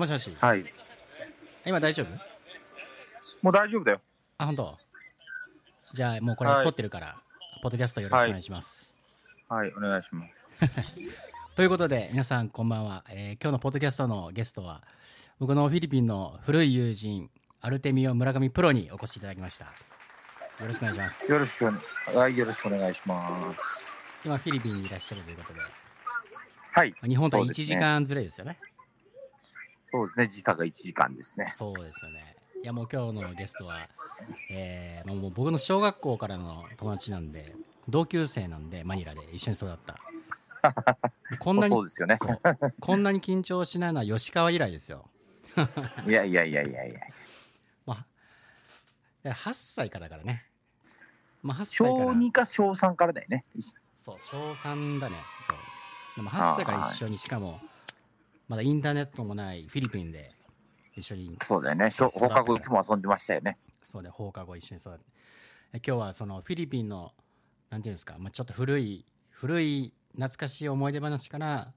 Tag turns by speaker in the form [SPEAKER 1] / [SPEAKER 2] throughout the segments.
[SPEAKER 1] もしもし。
[SPEAKER 2] はい。
[SPEAKER 1] 今大丈夫？
[SPEAKER 2] もう大丈夫だよ。
[SPEAKER 1] あ、本当？じゃあ、もうこれ
[SPEAKER 2] はい
[SPEAKER 1] 撮ってるから、ポッドキャストよろしくお願いします。
[SPEAKER 2] はい、お願いします。
[SPEAKER 1] ということで、皆さんこんばんは、えー今日のポッドキャストのゲストは、僕のフィリピンの古い友人、アルテミオ村上プロにお越しいただきました。よろしくお願いします。
[SPEAKER 2] よろしくお願い、はい、よろしくお願いします。
[SPEAKER 1] 今、フィリピンにいらっしゃるということで、
[SPEAKER 2] はい。
[SPEAKER 1] 日本とは1
[SPEAKER 2] そうですね
[SPEAKER 1] 時間ずれですよね。
[SPEAKER 2] そうですね、時差が1時間ですね。
[SPEAKER 1] そうですよね。いや、もう今日のゲストは、えーまあもう僕の小学校からの友達なんで、同級生なんで、マニラで一緒に育った。こんなに
[SPEAKER 2] そうですよね。
[SPEAKER 1] こんなに緊張しないのは吉川以来ですよ。
[SPEAKER 2] いやいやいやいやいや。
[SPEAKER 1] まあ、いや8歳からだからね。まあ、8歳
[SPEAKER 2] 小
[SPEAKER 1] から。
[SPEAKER 2] 2か小3からだよね。
[SPEAKER 1] そう、小3だね。そう。でも8歳から一緒に、しかも、まだインターネットもないフィリピンで一緒に、
[SPEAKER 2] そうだよね。小
[SPEAKER 1] そう
[SPEAKER 2] 放課後いつも遊んでましたよね。
[SPEAKER 1] そうで放課後一緒に育って。え今日はそのフィリピンの、なんていうんですか、まあ、ちょっと古い、古い懐かしい思い出話から、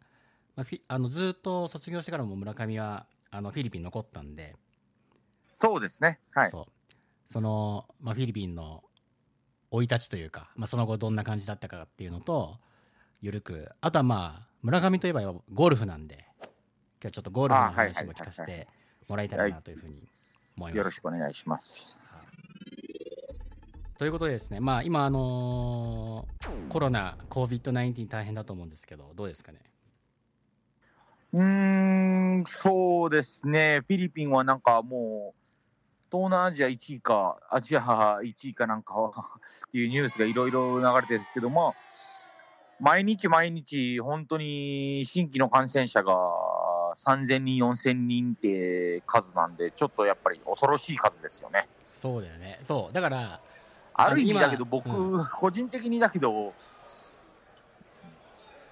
[SPEAKER 1] まあ、フィあのずっと卒業してからも村上はあのフィリピン残ったんで、
[SPEAKER 2] そうですね。はい。
[SPEAKER 1] そうその、まあ、フィリピンの生い立ちというか、まあ、その後どんな感じだったかっていうのとゆるくあとはまあ村上といえばゴルフなんで今日はちょっとゴルフの話も聞かせてもらいたいなというふうに思います。
[SPEAKER 2] よろしくお願いします。
[SPEAKER 1] はいということでですね、まあ、今、あのーコロナ COVID-19 大変だと思うんですけどどうですかね？
[SPEAKER 2] うーん、そうですね。フィリピンはなんかもう、東南アジア1位か、アジア1位かなんかっていうニュースがいろいろ流れてるけども、毎日毎日、本当に新規の感染者が3000人、4000人って数なんで、ちょっとやっぱり恐ろしい数ですよね。
[SPEAKER 1] そうだよね。そう。だから
[SPEAKER 2] ある意味
[SPEAKER 1] 今
[SPEAKER 2] だけど、僕、
[SPEAKER 1] う
[SPEAKER 2] 個人的にだけど、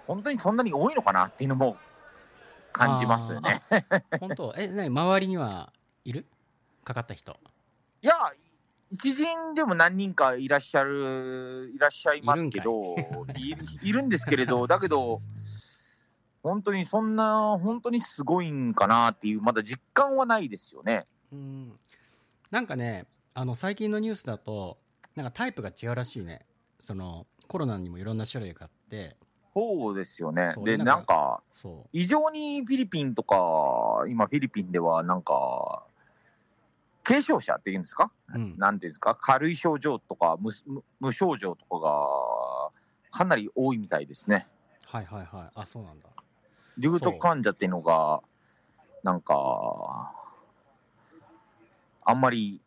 [SPEAKER 2] 本当にそんなに多いのかなっていうのも感じますよね。
[SPEAKER 1] 本当？え何周りにはいる？かかった人。
[SPEAKER 2] いや、一陣でも何人かいらっしゃる、いらっしゃいますけど、いるいるんですけれど、だけど、本当にそんな、本当にすごいんかなっていう、まだ実感はないですよね。
[SPEAKER 1] うん。なんかねあの最近のニュースだとなんかタイプが違うらしいね。そのコロナにもいろんな種類があって。
[SPEAKER 2] そうですよね。で、
[SPEAKER 1] なんか
[SPEAKER 2] 異常にフィリピンとか、今フィリピンではなんか、軽症者っていうんですか、
[SPEAKER 1] う、うん、
[SPEAKER 2] なんていうんですか、軽い症状とか無無無症状とかがかなり多いみたいですね。
[SPEAKER 1] はいはいはい。あそうなんだ
[SPEAKER 2] 重篤患者っていうのが、なんか、あんまり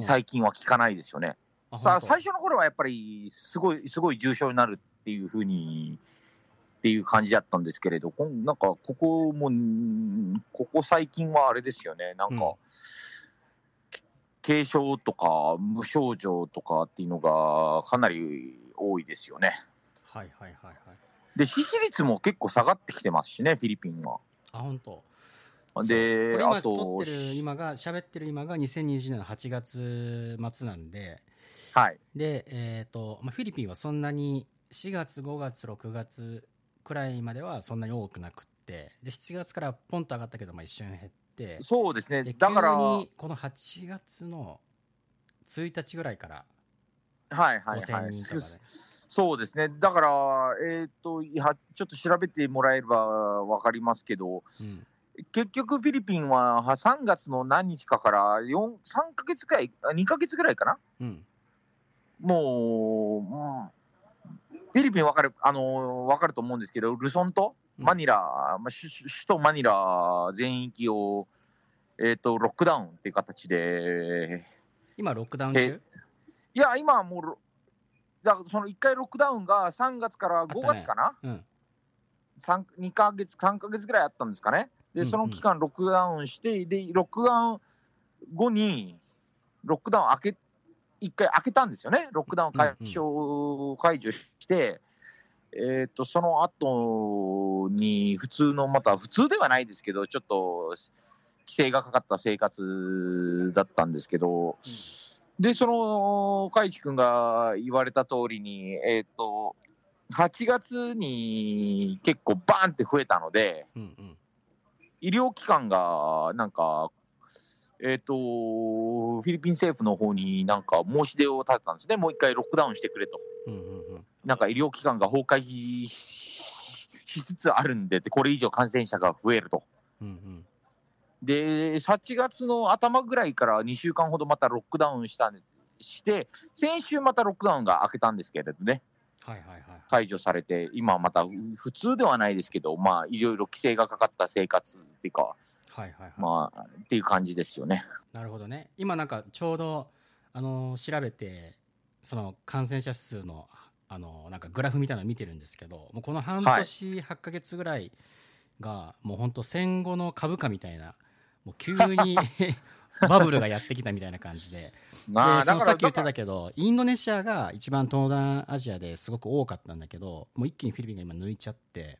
[SPEAKER 2] 最近は聞かないですよね。
[SPEAKER 1] あ
[SPEAKER 2] さあ、最初の頃はやっぱり、すごい、すごい重症になるっていうふうに、っていう感じだったんですけれど、こんなんか、ここも、んここ最近はあれですよね、なんか、
[SPEAKER 1] うん。
[SPEAKER 2] 軽症とか無症状とかっていうのがかなり多いですよね。
[SPEAKER 1] はいはいはいはい
[SPEAKER 2] で、致死率も結構下がってきてますしね、フィリピンは。
[SPEAKER 1] あ本当
[SPEAKER 2] で
[SPEAKER 1] 今
[SPEAKER 2] あと
[SPEAKER 1] 撮って、る今が喋ってる今が2020年の8月末なんで
[SPEAKER 2] はい。
[SPEAKER 1] でえっ、と、まあ、フィリピンはそんなに4月5月6月くらいまではそんなに多くなくってで7月からポンと上がったけど、まあ、一瞬減って
[SPEAKER 2] そうですね。
[SPEAKER 1] で
[SPEAKER 2] だから、
[SPEAKER 1] この8月の1日ぐらいから
[SPEAKER 2] はいはい。
[SPEAKER 1] 5000人とかで、
[SPEAKER 2] そうですね。だから、えっ、と、いや、ちょっと調べてもらえればわかりますけど、
[SPEAKER 1] うん。
[SPEAKER 2] 結局フィリピンはは3月の何日かから4、3ヶ月ぐらい、あ2ヶ月ぐらいかな？
[SPEAKER 1] うん。
[SPEAKER 2] もう、うんフィリピンわかる、あのわかると思うんですけど、ルソン島、
[SPEAKER 1] うん。
[SPEAKER 2] マニラ、まあ、首首都マニラ全域を、えっ、と、ロックダウンっていう形で、
[SPEAKER 1] 今ロックダウン中？
[SPEAKER 2] いや、今はもうロ、だからその1回ロックダウンが3月から5月かな、
[SPEAKER 1] うん。
[SPEAKER 2] 三2ヶ月、3ヶ月ぐらいあったんですかね？で、
[SPEAKER 1] うんうん。
[SPEAKER 2] その期間、ロックダウンして、で、ロックダウン後に、ロックダウン開け、一回開けたんですよね？ロックダウン解消、解除して、えっ、と、その後に、普通の、また普通ではないですけど、ちょっと、規制がかかった生活だったんですけど、で、その、海地君が言われた通りに、えっ、と、8月に結構バーンって増えたので、
[SPEAKER 1] うんうん
[SPEAKER 2] 医療機関が、なんか、えっ、と、フィリピン政府の方になんか申し出を立てたんですね。もう一回ロックダウンしてくれと。
[SPEAKER 1] うんうんうん。
[SPEAKER 2] なんか医療機関が崩壊ししつつあるんでこれ以上感染者が増えると。
[SPEAKER 1] うんうん。
[SPEAKER 2] で、8月の頭ぐらいから2週間ほどまたロックダウンしたんでして、先週またロックダウンが明けたんですけれどね、
[SPEAKER 1] はいはいはい。
[SPEAKER 2] 解除されて、今はまた普通ではないですけど、まあ、いろいろ規制がかかった生活っていうか、
[SPEAKER 1] はいはいはい。
[SPEAKER 2] まあ、っていう感じですよね。
[SPEAKER 1] なるほどね。今なんかちょうど、あの調べて、その感染者数の、あのなんかグラフみたいなの見てるんですけど、もうこの半年8ヶ月ぐらいが、もう本当戦後の株価みたいな、もう急に バブルがやってきたみたいな感じで、
[SPEAKER 2] まあ、
[SPEAKER 1] でそのさっき言ってたけど、インドネシアが一番東南アジアですごく多かったんだけど、もう一気にフィリピンが今抜いちゃって、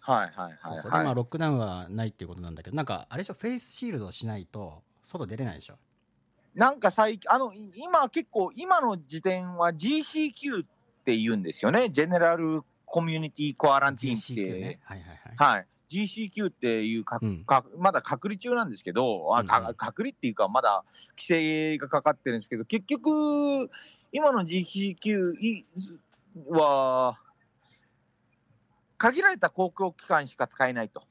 [SPEAKER 2] はいはい
[SPEAKER 1] そうそう
[SPEAKER 2] はい、はい。
[SPEAKER 1] でまあロックダウンはないっていうことなんだけど、なんかあれでしょ、フェイスシールドをしないと、外出れないでしょ？
[SPEAKER 2] なんか最近、あの、い今結構、今の時点は GCQ って言うんですよね？ジェネラルコミュニティコアランティーンって。
[SPEAKER 1] GCQ ね。はいはいはい。
[SPEAKER 2] はい。GCQ っていうか、
[SPEAKER 1] うん
[SPEAKER 2] かまだ隔離中なんですけど、あ隔離っていうか、まだ規制がかかってるんですけど、結局、今の GCQ いは、限られた公共機関しか使えないと。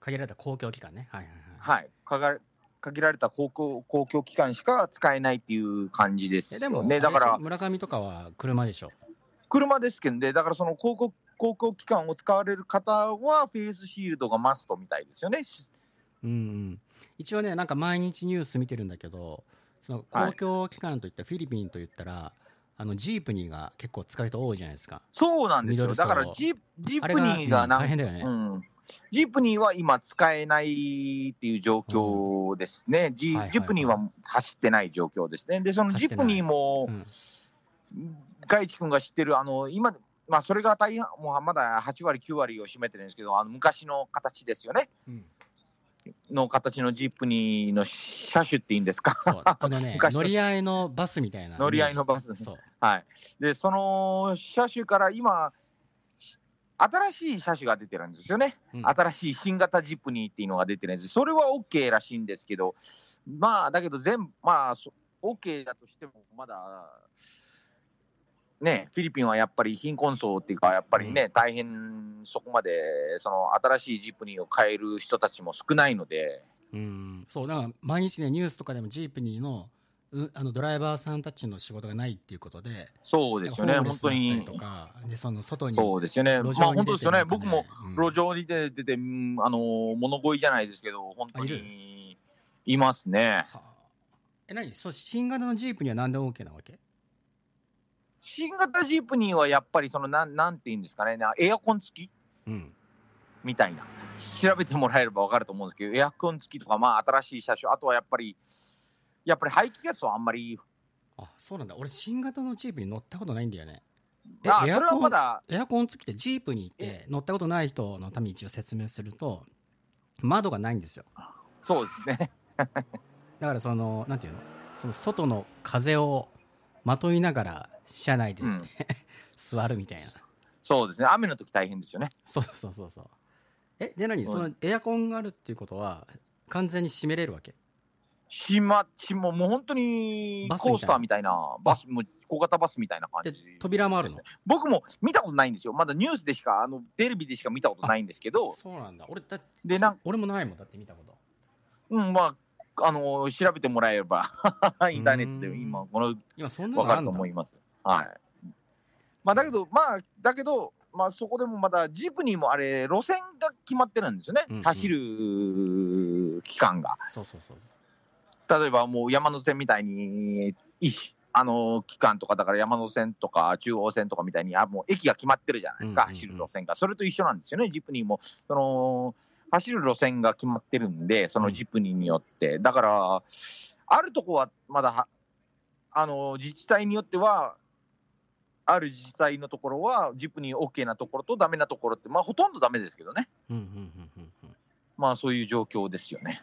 [SPEAKER 1] 限られた公共機関ね。はいはいはい。
[SPEAKER 2] はい。限られた公共公共機関しか使えないっていう感じですよ
[SPEAKER 1] えでも、
[SPEAKER 2] ね。だから
[SPEAKER 1] 村上とかは車でしょ？
[SPEAKER 2] 車ですけどね、だからその公共公共機関を使われる方は、フェイスシールドがマストみたいですよね。
[SPEAKER 1] うんうん。一応ね、なんか毎日ニュース見てるんだけど、その
[SPEAKER 2] はい
[SPEAKER 1] 公共機関といったフィリピンといったら、あのジープニーが結構使う人多いじゃないですか。
[SPEAKER 2] そうなんですよ。だからジージープニーが
[SPEAKER 1] うん
[SPEAKER 2] なん
[SPEAKER 1] 大変だよね。
[SPEAKER 2] うん、ジープニーは今使えないっていう状況ですね。ジ
[SPEAKER 1] はいはいはい
[SPEAKER 2] ジープニーは走ってない状況ですね。で、そのジープニーも
[SPEAKER 1] う、ん
[SPEAKER 2] 外地君が知ってる、あの、今、まあ、それが大半、もうまだ8割、9割を占めてるんですけど、あの昔の形ですよね。
[SPEAKER 1] うん
[SPEAKER 2] の形のジープニーの車種っていうんですか。
[SPEAKER 1] そう。あのね、
[SPEAKER 2] 昔の
[SPEAKER 1] 乗り合いのバスみたいな。
[SPEAKER 2] 乗り合いのバスです
[SPEAKER 1] そう。
[SPEAKER 2] はい。で、その車種から今、新しい車種が出てるんですよね。
[SPEAKER 1] うん
[SPEAKER 2] 新しい新型ジップニーっていうのが出てるんです。それは OK らしいんですけど、まあ、だけど全部、まあ、そ OK だとしても、まだ、ね、フィリピンはやっぱり貧困層っていうか、やっぱりね、大変そこまで、その新しいジップニーを買える人たちも少ないので、
[SPEAKER 1] うん、そう、だから毎日ね、ニュースとかでもジープニーのうあのドライバーさんたちの仕事がないっていうことで、
[SPEAKER 2] そうですよね、本当に
[SPEAKER 1] と。か、で、その外に、
[SPEAKER 2] そうですよね。まあ本当ですよね。僕も
[SPEAKER 1] うん
[SPEAKER 2] 路上に出てて、うんあのー物乞いじゃないですけど、本当にいますね。
[SPEAKER 1] はあえ、何？そう、新型のジープにはなんで OK なわけ？
[SPEAKER 2] 新型ジープニーはやっぱりそのなんなんていうんですかね、なエアコン付き？
[SPEAKER 1] うん。
[SPEAKER 2] みたいな。調べてもらえれば分かると思うんですけど、エアコン付きとか、まあ新しい車種、あとはやっぱり、やっぱり排気ガスはあんまり、
[SPEAKER 1] あ、そうなんだ。俺、新型のジープに乗ったことないんだよね。エアコン
[SPEAKER 2] まだ、
[SPEAKER 1] エアコン付きってジープに行って乗ったことない人のために一応説明すると、窓がないんですよ。
[SPEAKER 2] そうですね。
[SPEAKER 1] だからその、なんていうの？その外の風をまといながら車内で、
[SPEAKER 2] うん
[SPEAKER 1] 座るみたいな。
[SPEAKER 2] そうですね。雨の時大変ですよね。
[SPEAKER 1] そうそうそうそう。え、で何？
[SPEAKER 2] うん
[SPEAKER 1] そのエアコンがあるっていうことは、完全に閉めれるわけ？
[SPEAKER 2] しま、しももう本当にコースターみたいな、バス、もう小型バスみたいな感
[SPEAKER 1] で
[SPEAKER 2] じ。、
[SPEAKER 1] 扉もあるの？
[SPEAKER 2] 僕も見たことないんですよ。まだニュースでしか、あのテレビでしか見たことないんですけど、
[SPEAKER 1] そうなんだ。俺だ
[SPEAKER 2] でなん
[SPEAKER 1] 俺もないもんだって見たこと。
[SPEAKER 2] うん、まあ、あの調べてもらえれば、インターネットで今、この、
[SPEAKER 1] 今そんな
[SPEAKER 2] わか
[SPEAKER 1] る
[SPEAKER 2] と思います。はい。まあ、だけど、まあ、だけど、まあ、そこでもまだ、ジープニーもあれ、路線が決まってるんですよね、
[SPEAKER 1] うんうん
[SPEAKER 2] 走る期間が。
[SPEAKER 1] そうそうそう。
[SPEAKER 2] 例えば、もう山手線みたいに、いあの期間とか、だから山手線とか中央線とかみたいに、あもう駅が決まってるじゃないですか、
[SPEAKER 1] うんうんうん
[SPEAKER 2] 走る路線が。それと一緒なんですよね、ジップニーも。その走る路線が決まってるんで、そのジップニーによって。だから、あるとこはまだは、あの自治体によっては、ある自治体のところは、ジップニー OK なところとダメなところって、まあ、ほとんどダメですけどね。まあ、そういう状況ですよね。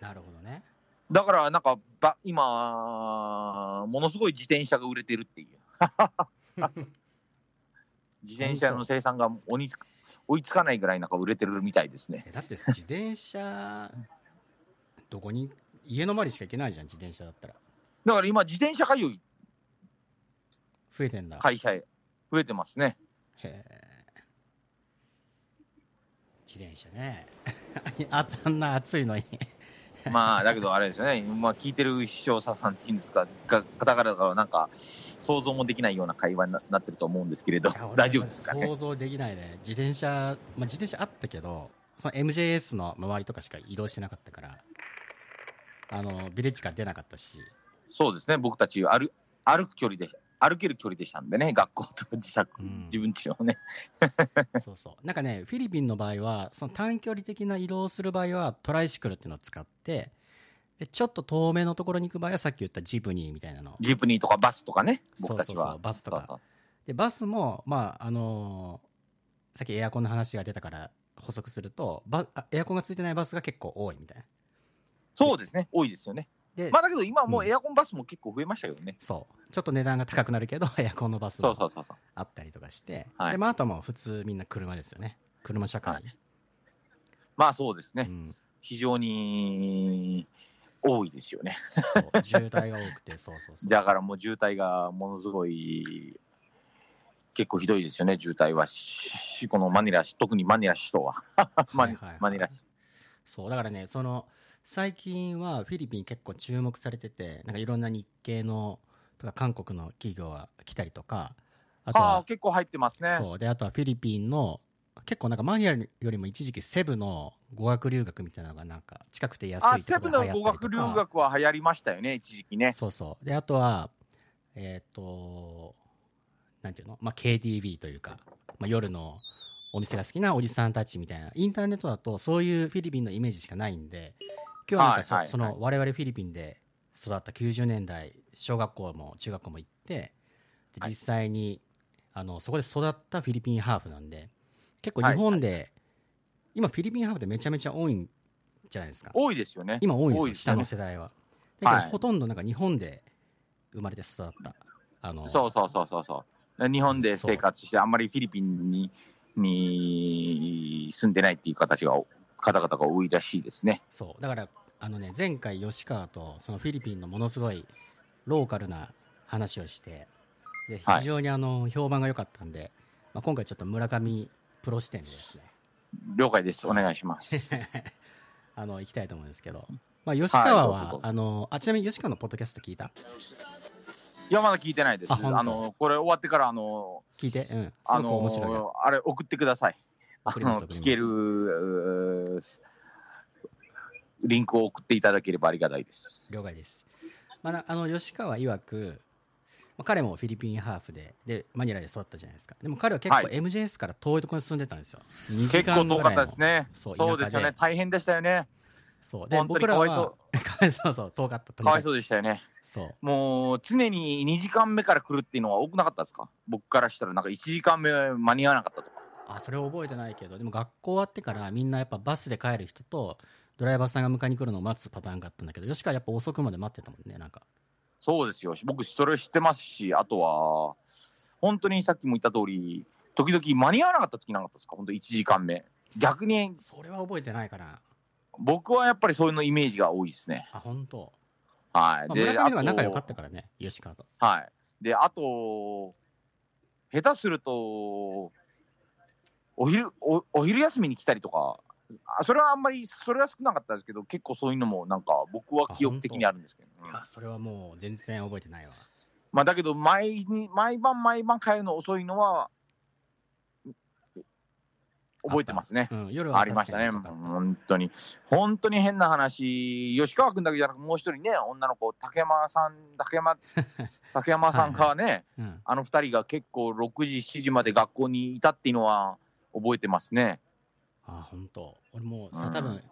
[SPEAKER 1] なるほどね。
[SPEAKER 2] だから、なんかば、今、ものすごい自転車が売れてるっていう。自転車の生産が追いつ追いつかないぐらいなんか売れてるみたいですね。
[SPEAKER 1] えだって自転車どこに家の周りしか行けないじゃん自転車だったら。
[SPEAKER 2] だから今、自転車通い、
[SPEAKER 1] 増えてんだ。
[SPEAKER 2] 会社へ増えてますね。
[SPEAKER 1] へえ。自転車ね。ああんな暑いのに。
[SPEAKER 2] まあ、だけどあれですよね、まあ、聞いてる視聴者さんっていうんですか、が方々からなんか、想像もできないような会話にななってると思うんですけれど大丈夫ですかね？
[SPEAKER 1] 想像できないね。自転車、まあ、自転車あったけどその MJS の周りとかしか移動してなかったからあのビレッジから出なかったし。
[SPEAKER 2] そうですね、僕たち歩歩く距離で、歩ける距離でしたんでね、学校とか自宅、
[SPEAKER 1] うん。
[SPEAKER 2] 自分家をね。
[SPEAKER 1] そうそう。なんかねフィリピンの場合はその短距離的な移動をする場合はトライシクルっていうのを使ってでちょっと遠めのところに行く場合はさっき言ったジプニーみたいなの。
[SPEAKER 2] ジープニーとかバスとかね、
[SPEAKER 1] そうそう
[SPEAKER 2] 僕たちは。
[SPEAKER 1] そうバスとか。
[SPEAKER 2] そうそう。
[SPEAKER 1] でバスもまああのーさっきエアコンの話が出たから補足するとバあエアコンがついてないバスが結構多いみたいな。
[SPEAKER 2] そうですね、多いですよね。
[SPEAKER 1] で、
[SPEAKER 2] まあだけど今はもうエアコンバスも結構増えましたけどね。
[SPEAKER 1] そう。ちょっと値段が高くなるけど エアコンのバスも。あったりとかして、
[SPEAKER 2] はい。
[SPEAKER 1] でまあ、あとはもう普通みんな車ですよね。車社会、
[SPEAKER 2] はい。まあそうですね、
[SPEAKER 1] うん、
[SPEAKER 2] 非常に多いですよね。
[SPEAKER 1] 渋滞が多くてそうそうそう
[SPEAKER 2] だからもう渋滞がものすごい、結構ひどいですよね、渋滞は。しこのマニラ市、特にマニラ市とは。マニラ市。
[SPEAKER 1] そうだからねその最近はフィリピン結構注目されててなんかいろんな日系のとか韓国の企業が来たりとかあとは
[SPEAKER 2] 結構入ってますね。
[SPEAKER 1] そうであとはフィリピンの結構なんかマニアよりも一時期セブの語学留学みたいなのがなんか近くて安
[SPEAKER 2] あ
[SPEAKER 1] いって
[SPEAKER 2] セブの語学留学は流行りましたよね、一時期ね。
[SPEAKER 1] そうそう。であとはえっ、となんていうの、まあ、KTV というか、まあ、夜のお店が好きなおじさんたちみたいなインターネットだとそういうフィリピンのイメージしかないんで今日はなんかそ,、
[SPEAKER 2] はいはいはい。
[SPEAKER 1] その我々フィリピンで育った90年代小学校も中学校も行ってで
[SPEAKER 2] はい。
[SPEAKER 1] 実際に、あのそこで育ったフィリピンハーフなんで結構日本で、今フィリピンハーフってめちゃめちゃ多いんじゃないですか。
[SPEAKER 2] 多いですよね。
[SPEAKER 1] 今多いんですよ
[SPEAKER 2] ね。
[SPEAKER 1] の世代は。だけど、
[SPEAKER 2] はい
[SPEAKER 1] ほとんどなんか日本で生まれて育ったあの
[SPEAKER 2] そうそうそうそうそう。日本で生活して、あんまりフィリピンにに住んでないっていう形が、方々が多いらしいですね。
[SPEAKER 1] そう。だからあのね前回吉川とそのフィリピンのものすごいローカルな話をしてで
[SPEAKER 2] はい。
[SPEAKER 1] 非常にあの評判が良かったんで、まあ、今回ちょっと村上プロ視点でですね
[SPEAKER 2] 了解です。お願いします。
[SPEAKER 1] あの行きたいと思うんですけど、まあ、吉川は、
[SPEAKER 2] はい
[SPEAKER 1] あのあちなみに吉川のポッドキャスト聞いた？
[SPEAKER 2] いや、まだ聞いてないです。あ
[SPEAKER 1] あ
[SPEAKER 2] の、これ終わってから、あの、
[SPEAKER 1] 聞いて？うんす
[SPEAKER 2] あ
[SPEAKER 1] ごく面白い
[SPEAKER 2] あれ送ってください。あ
[SPEAKER 1] 送ります
[SPEAKER 2] の、聞ける、リンクを送っていただければありがたいです。
[SPEAKER 1] 了解です、まあな、あの吉川曰く、まあ、彼もフィリピンハーフででマニラで育ったじゃないですか。でも彼は結構
[SPEAKER 2] はい。
[SPEAKER 1] MJS から遠いところに住んでたんですよ。2時
[SPEAKER 2] 結構遠かっ
[SPEAKER 1] 間ぐらいの
[SPEAKER 2] たですね。
[SPEAKER 1] そう
[SPEAKER 2] ですよね。大変でしたよね。
[SPEAKER 1] そう。で僕らは
[SPEAKER 2] かわいそ
[SPEAKER 1] う。そう遠かったか
[SPEAKER 2] わいそうでしたよね。
[SPEAKER 1] そう。
[SPEAKER 2] もう常に2時間目から来るっていうのは多くなかったですか？僕からしたらなんか1時間目間に合わなかったとか。
[SPEAKER 1] あそれは覚えてないけど。でも学校終わってからみんなやっぱバスで帰る人とドライバーさんが迎えに来るのを待つパターンがあったんだけど吉川やっぱ遅くまで待ってたもんねなんか
[SPEAKER 2] そうですよ。僕それ知ってますし、あとは、本当にさっきも言った通り、時々間に合わなかった時なかったですか？本当1時間目。逆に
[SPEAKER 1] それは覚えてないかな
[SPEAKER 2] 僕はやっぱりそういうのイメージが多いですね。
[SPEAKER 1] あ本当。
[SPEAKER 2] はい。
[SPEAKER 1] まあ、村上仲良かったからね吉川と
[SPEAKER 2] はい。で、あと、下手すると、お昼、おお昼休みに来たりとか、あそれはあんまり、それは少なかったですけど、結構そういうのもなんか僕は記憶的にあるんですけど、うん。
[SPEAKER 1] あそれはもう全然覚えてないわ。
[SPEAKER 2] まあだけど毎日、毎晩毎晩帰るの遅いのは、覚えてますね。
[SPEAKER 1] うん夜は
[SPEAKER 2] ありましたね、本当に。本当に変な話、吉川君だけじゃなく、もう一人ね、女の子、竹山さん、竹山、竹山さんがね、
[SPEAKER 1] たうん。
[SPEAKER 2] あの二人が結構6時、7時まで学校にいたっていうのは覚えてますね。
[SPEAKER 1] あ本当。俺もうさ
[SPEAKER 2] うん。
[SPEAKER 1] 多分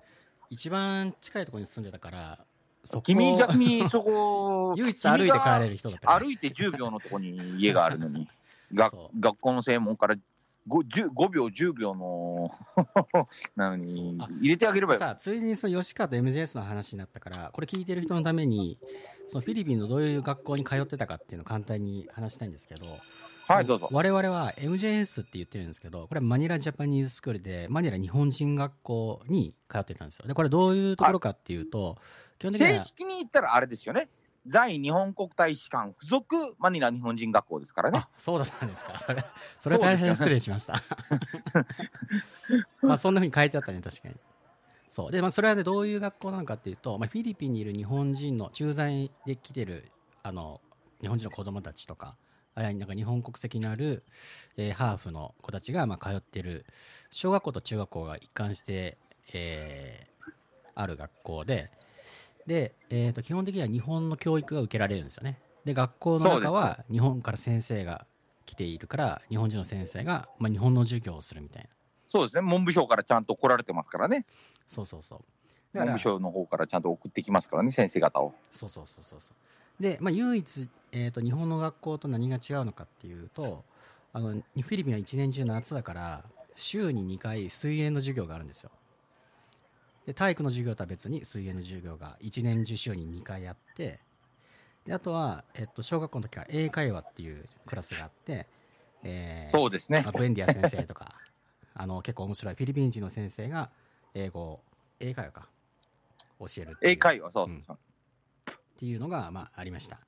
[SPEAKER 1] 一番近いところに住んでたからそこ
[SPEAKER 2] 君、逆にそこ、
[SPEAKER 1] 唯一歩いて帰れる人だった
[SPEAKER 2] 歩いて10秒のところに家があるのに、学校の正門から 5, 5秒、10秒の なのに入れてあげればよ。
[SPEAKER 1] さあついでにその吉川と MJS の話になったからこれ聞いてる人のためにそのフィリピンのどういう学校に通ってたかっていうのを簡単に話したいんですけど
[SPEAKER 2] はい、どうぞ。
[SPEAKER 1] 我々は MJS って言ってるんですけど、これはマニラジャパニーズスクールで、マニラ日本人学校に通ってたんですよ。で、これどういうところかっていうと、基本的に
[SPEAKER 2] 正
[SPEAKER 1] は、
[SPEAKER 2] 式に言ったらあれですよね。在日本国大使館附属マニラ日本人学校ですからね
[SPEAKER 1] あ。そうだったんですか。それ、それは大変失礼しました。まあ、そんなふうに書いてあったね、確かに。そう。で、まあ、それはね、どういう学校なのかっていうと、まあ、フィリピンにいる日本人の駐在で来てる、あの、日本人の子供たちとか、あるいはなんか日本国籍のある、えーハーフの子たちが、まあ、通ってる、小学校と中学校が一貫して、えーある学校で、で、えー、と基本的には日本の教育が受けられるんですよね。で、学校の中は日本から先生が来ているから、日本人の先生が、まあ、日本の授業をするみたいな。
[SPEAKER 2] そうですね。文部省からちゃんと来られてますからね。
[SPEAKER 1] そうそうそう。
[SPEAKER 2] 文部省の方からちゃんと送ってきますからね、先生方を。
[SPEAKER 1] そうそうそうそうそう。で、まあ、唯一、えー、と日本の学校と何が違うのかっていうとあのフィリピンは一年中夏だから週に2回水泳の授業があるんですよで体育の授業とは別に水泳の授業が一年中週に2回あってであとは、えっと、小学校の時から英会話っていうクラスがあって、えー
[SPEAKER 2] そうですね
[SPEAKER 1] まあ、。ブエンディア先生とか あの結構面白いフィリピン人の先生が英語英会話か教える
[SPEAKER 2] 英会話、そうそうそう。
[SPEAKER 1] っていうのが、まあ、ありました。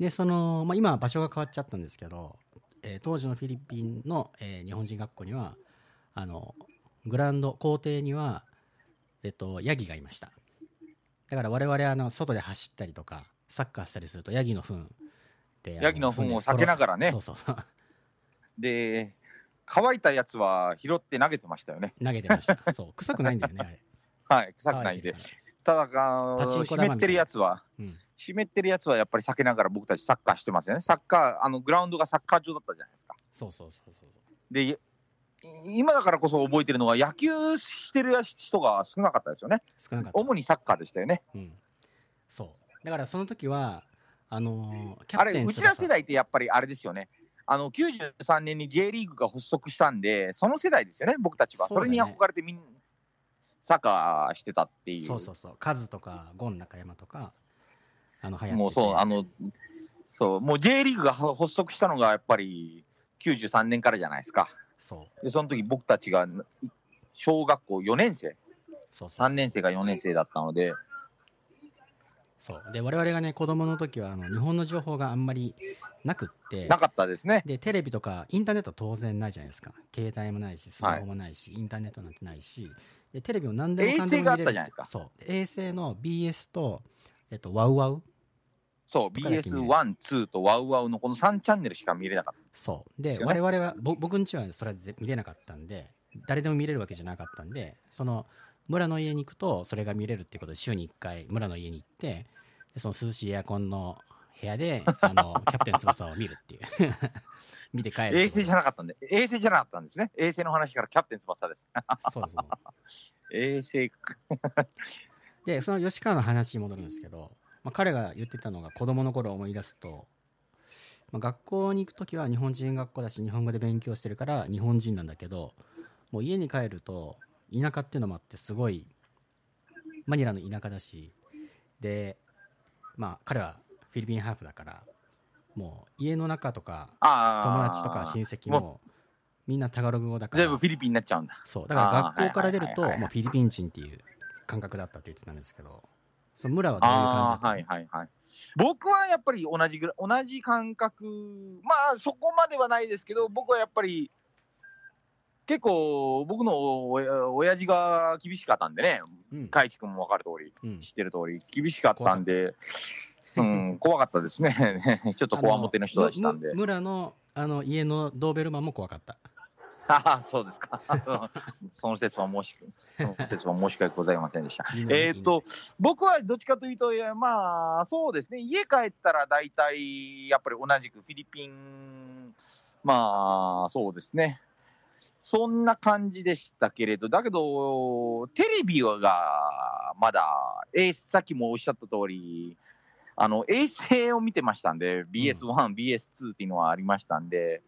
[SPEAKER 1] でその、まあ、今は場所が変わっちゃったんですけど、えー当時のフィリピンの、えー日本人学校にはあのグラウンド校庭には、えっと、ヤギがいました。だから我々あの外で走ったりとかサッカーしたりするとヤギの糞であ
[SPEAKER 2] ヤギの糞を避けながらね。
[SPEAKER 1] そうそう。そ う
[SPEAKER 2] で、乾いたやつは拾って投げてましたよね。
[SPEAKER 1] 投げてました。そう。臭くないんだよねあれ。
[SPEAKER 2] はい、臭くないんで。ただ、あの湿ってるやつは、
[SPEAKER 1] うん
[SPEAKER 2] 湿ってるやつはやっぱり避けながら僕たちサッカーしてますよね。サッカー、あのグラウンドがサッカー場だったじゃないですか。
[SPEAKER 1] そうそうそうそう
[SPEAKER 2] で、今だからこそ覚えてるのは、野球してる人が少なかったですよね。
[SPEAKER 1] 少なかった
[SPEAKER 2] 主にサッカーでしたよね。
[SPEAKER 1] うん、そうだからその時はあのーキャ
[SPEAKER 2] あれ、
[SPEAKER 1] プテン
[SPEAKER 2] うちら
[SPEAKER 1] 翼
[SPEAKER 2] 世代ってやっぱりあれですよね。あの93年に J リーグが発足したんで、その世代ですよね、僕たちは。そう
[SPEAKER 1] そ
[SPEAKER 2] れに憧れてみんサッカーしてたっていう。
[SPEAKER 1] そうそうそう。カズとかゴン中山とかあの流行
[SPEAKER 2] もうそう、あの、そう、もう J リーグが発足したのがやっぱり93年からじゃないですか。
[SPEAKER 1] そう。
[SPEAKER 2] で、その時僕たちが小学校4年生、
[SPEAKER 1] そうそう
[SPEAKER 2] 3年生が4年生だったので、
[SPEAKER 1] そう。で我々がね子供の時はあの日本の情報があんまりなくって。
[SPEAKER 2] なかったですね。
[SPEAKER 1] でテレビとかインターネットは当然ないじゃないですか。携帯もないしスマホもないし、インターネットなんてないしでテレビも何でもかんでも見れる
[SPEAKER 2] 衛星があったじゃないですか。
[SPEAKER 1] そう。衛星の BS と、えっと、ワウワウ。
[SPEAKER 2] そう、
[SPEAKER 1] とかだけ見れる。
[SPEAKER 2] BS1、2とワウワウのこの3チャンネルしか見れなかっ
[SPEAKER 1] そう。で
[SPEAKER 2] ですよね。
[SPEAKER 1] 我々はぼ僕んちはそれはぜ見れなかったんで誰でも見れるわけじゃなかったんでその村の家に行くとそれが見れるっていうことで週に1回村の家に行ってでその涼しいエアコンの部屋であの キャプテン翼を見るっていう見て帰
[SPEAKER 2] た。
[SPEAKER 1] る
[SPEAKER 2] 衛星じゃなかったんで、衛星じゃなかったんですね。衛星の話からキャプテン翼です。
[SPEAKER 1] そうですね
[SPEAKER 2] 衛星、
[SPEAKER 1] でその吉川の話に戻るんですけど、まあ、彼が言ってたのが子供の頃を思い出すと、まあ、学校に行く時は日本人学校だし日本語で勉強してるから日本人なんだけどもう家に帰ると田舎っていうのもあってすごいマニラの田舎だしでまあ彼はフィリピンハーフだからもう家の中とか。友達とか親戚もみんなタガログ語だから。
[SPEAKER 2] 全部フィリピンになっちゃうんだ。
[SPEAKER 1] そう。だから学校から出ると
[SPEAKER 2] あーはいはいはいはい。
[SPEAKER 1] まあフィリピン人っていう感覚だったって言ってたんですけどその村はどういう感じだった
[SPEAKER 2] はいはいはい。僕はやっぱり同じぐらい、同じ感覚、まあそこまではないですけど、僕はやっぱり、結構僕の親親父が厳しかったんでね、
[SPEAKER 1] うん。
[SPEAKER 2] 海地君も分かる通り、
[SPEAKER 1] うん。
[SPEAKER 2] 知ってる通り、厳しかったんで、うん、怖かったですね。ちょっとこわもての人でしたんで
[SPEAKER 1] 村のあの家のドーベルマンも怖かった
[SPEAKER 2] ああ、そうですか。その説は申し、その説は申し訳ございませんでした。えーっと、僕はどっちかというと、いやまあ、そうですね、家帰ったら大体、やっぱり同じくフィリピン、まあ、そうですね、そんな感じでしたけれど、だけど、テレビがまだ、えーさっきもおっしゃった通り、あの衛星を見てましたんで、BS1、BS2 っていうのはありましたんで、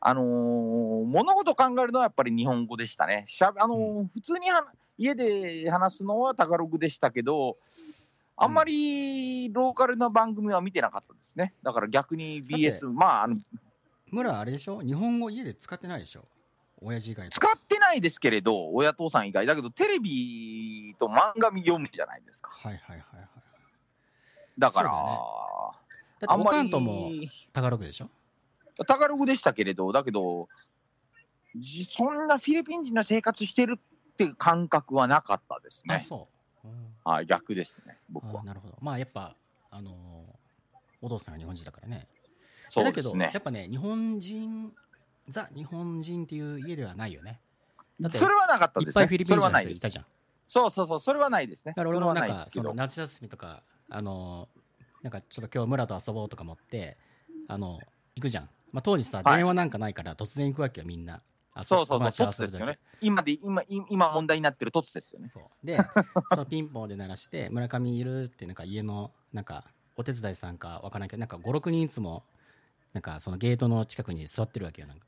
[SPEAKER 2] あのー物事を考えるのはやっぱり日本語でしたね。しゃあのー普通には家で話すのはタガログでしたけど、あんまりローカルな番組は見てなかったですね。だから逆に BS、まあ、あの
[SPEAKER 1] 村あれでしょ？日本語家で使ってないでしょ？親父以外と
[SPEAKER 2] 使ってないですけれど、親父さん以外。だけど、テレビと漫画読むじゃないですか。
[SPEAKER 1] はいはいはいはい
[SPEAKER 2] だから、
[SPEAKER 1] だっておかんともタガログでしょ？
[SPEAKER 2] タガログでしたけれど、だけど、じそんなフィリピン人の生活してるっていう感覚はなかったですね。
[SPEAKER 1] あそう、うん。
[SPEAKER 2] はい、逆ですね、僕は。
[SPEAKER 1] あ。なるほど。まあやっぱあのーお父さんが日本人だからね。
[SPEAKER 2] そう
[SPEAKER 1] だけ
[SPEAKER 2] ですね。
[SPEAKER 1] どやっ。ぱね日本人ザ日本人っていう家ではないよね。だって
[SPEAKER 2] それはなかったですね。
[SPEAKER 1] いっぱいフィリピン人
[SPEAKER 2] い
[SPEAKER 1] たじゃん。
[SPEAKER 2] そうそうそう、それはないですね。
[SPEAKER 1] だから俺もなんかその夏休みとかあのなんかちょっと今日村と遊ぼうとか思ってあの行くじゃん、まあ、当時さ
[SPEAKER 2] はい。
[SPEAKER 1] 電話なんかないから突然行くわけよみんな。あ
[SPEAKER 2] そうそうそう、
[SPEAKER 1] 友達と
[SPEAKER 2] 凸
[SPEAKER 1] 遊ぶ時。
[SPEAKER 2] ですよね。今で、今、い今問題になってる凸ですよね。
[SPEAKER 1] そう。で そのピンポンで鳴らして村上いるってなんか家のなんかお手伝いさんかわからんけどなんか56人いつもなんかそのゲートの近くに座ってるわけよなんか。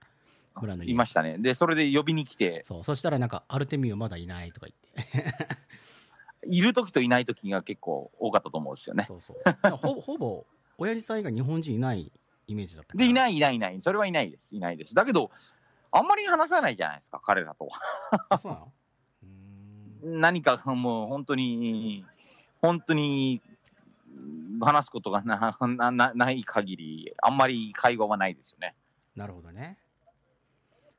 [SPEAKER 1] 村の家。
[SPEAKER 2] いましたね。で、それで呼びに来て、
[SPEAKER 1] そう。そしたらなんかアルテミオまだいないとか言って
[SPEAKER 2] いる時といない時が結構多かったと思うんですよね。
[SPEAKER 1] そうそうほほぼ 親父さん以外日本人いないイメージだった
[SPEAKER 2] で、いない、いない、いない。それはいないです。いないです。だけど、あんまり話さないじゃないですか、彼らとは。
[SPEAKER 1] あそうなの？
[SPEAKER 2] 何かもう本当に、本当に話すことがなななない限り、あんまり会話はないですよね。
[SPEAKER 1] なるほどね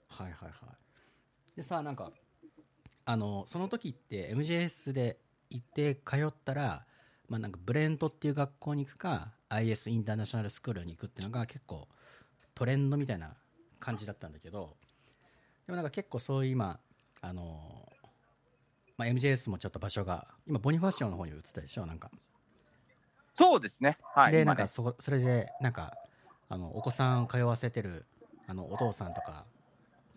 [SPEAKER 1] はいはいはいでさなんかあのその時って MJS で行って通ったら、まあ、なんかブレントっていう学校に行くか IS インターナショナルスクールに行くっていうのが結構トレンドみたいな感じだったんだけどでもなんか結構そういう今あの、まあ、MJS もちょっと場所が今ボニファシオの方に移ったでしょなんか
[SPEAKER 2] そうですね。はい。
[SPEAKER 1] で、なんかそこそれでなんかあのお子さんを通わせてるあのお父さんとか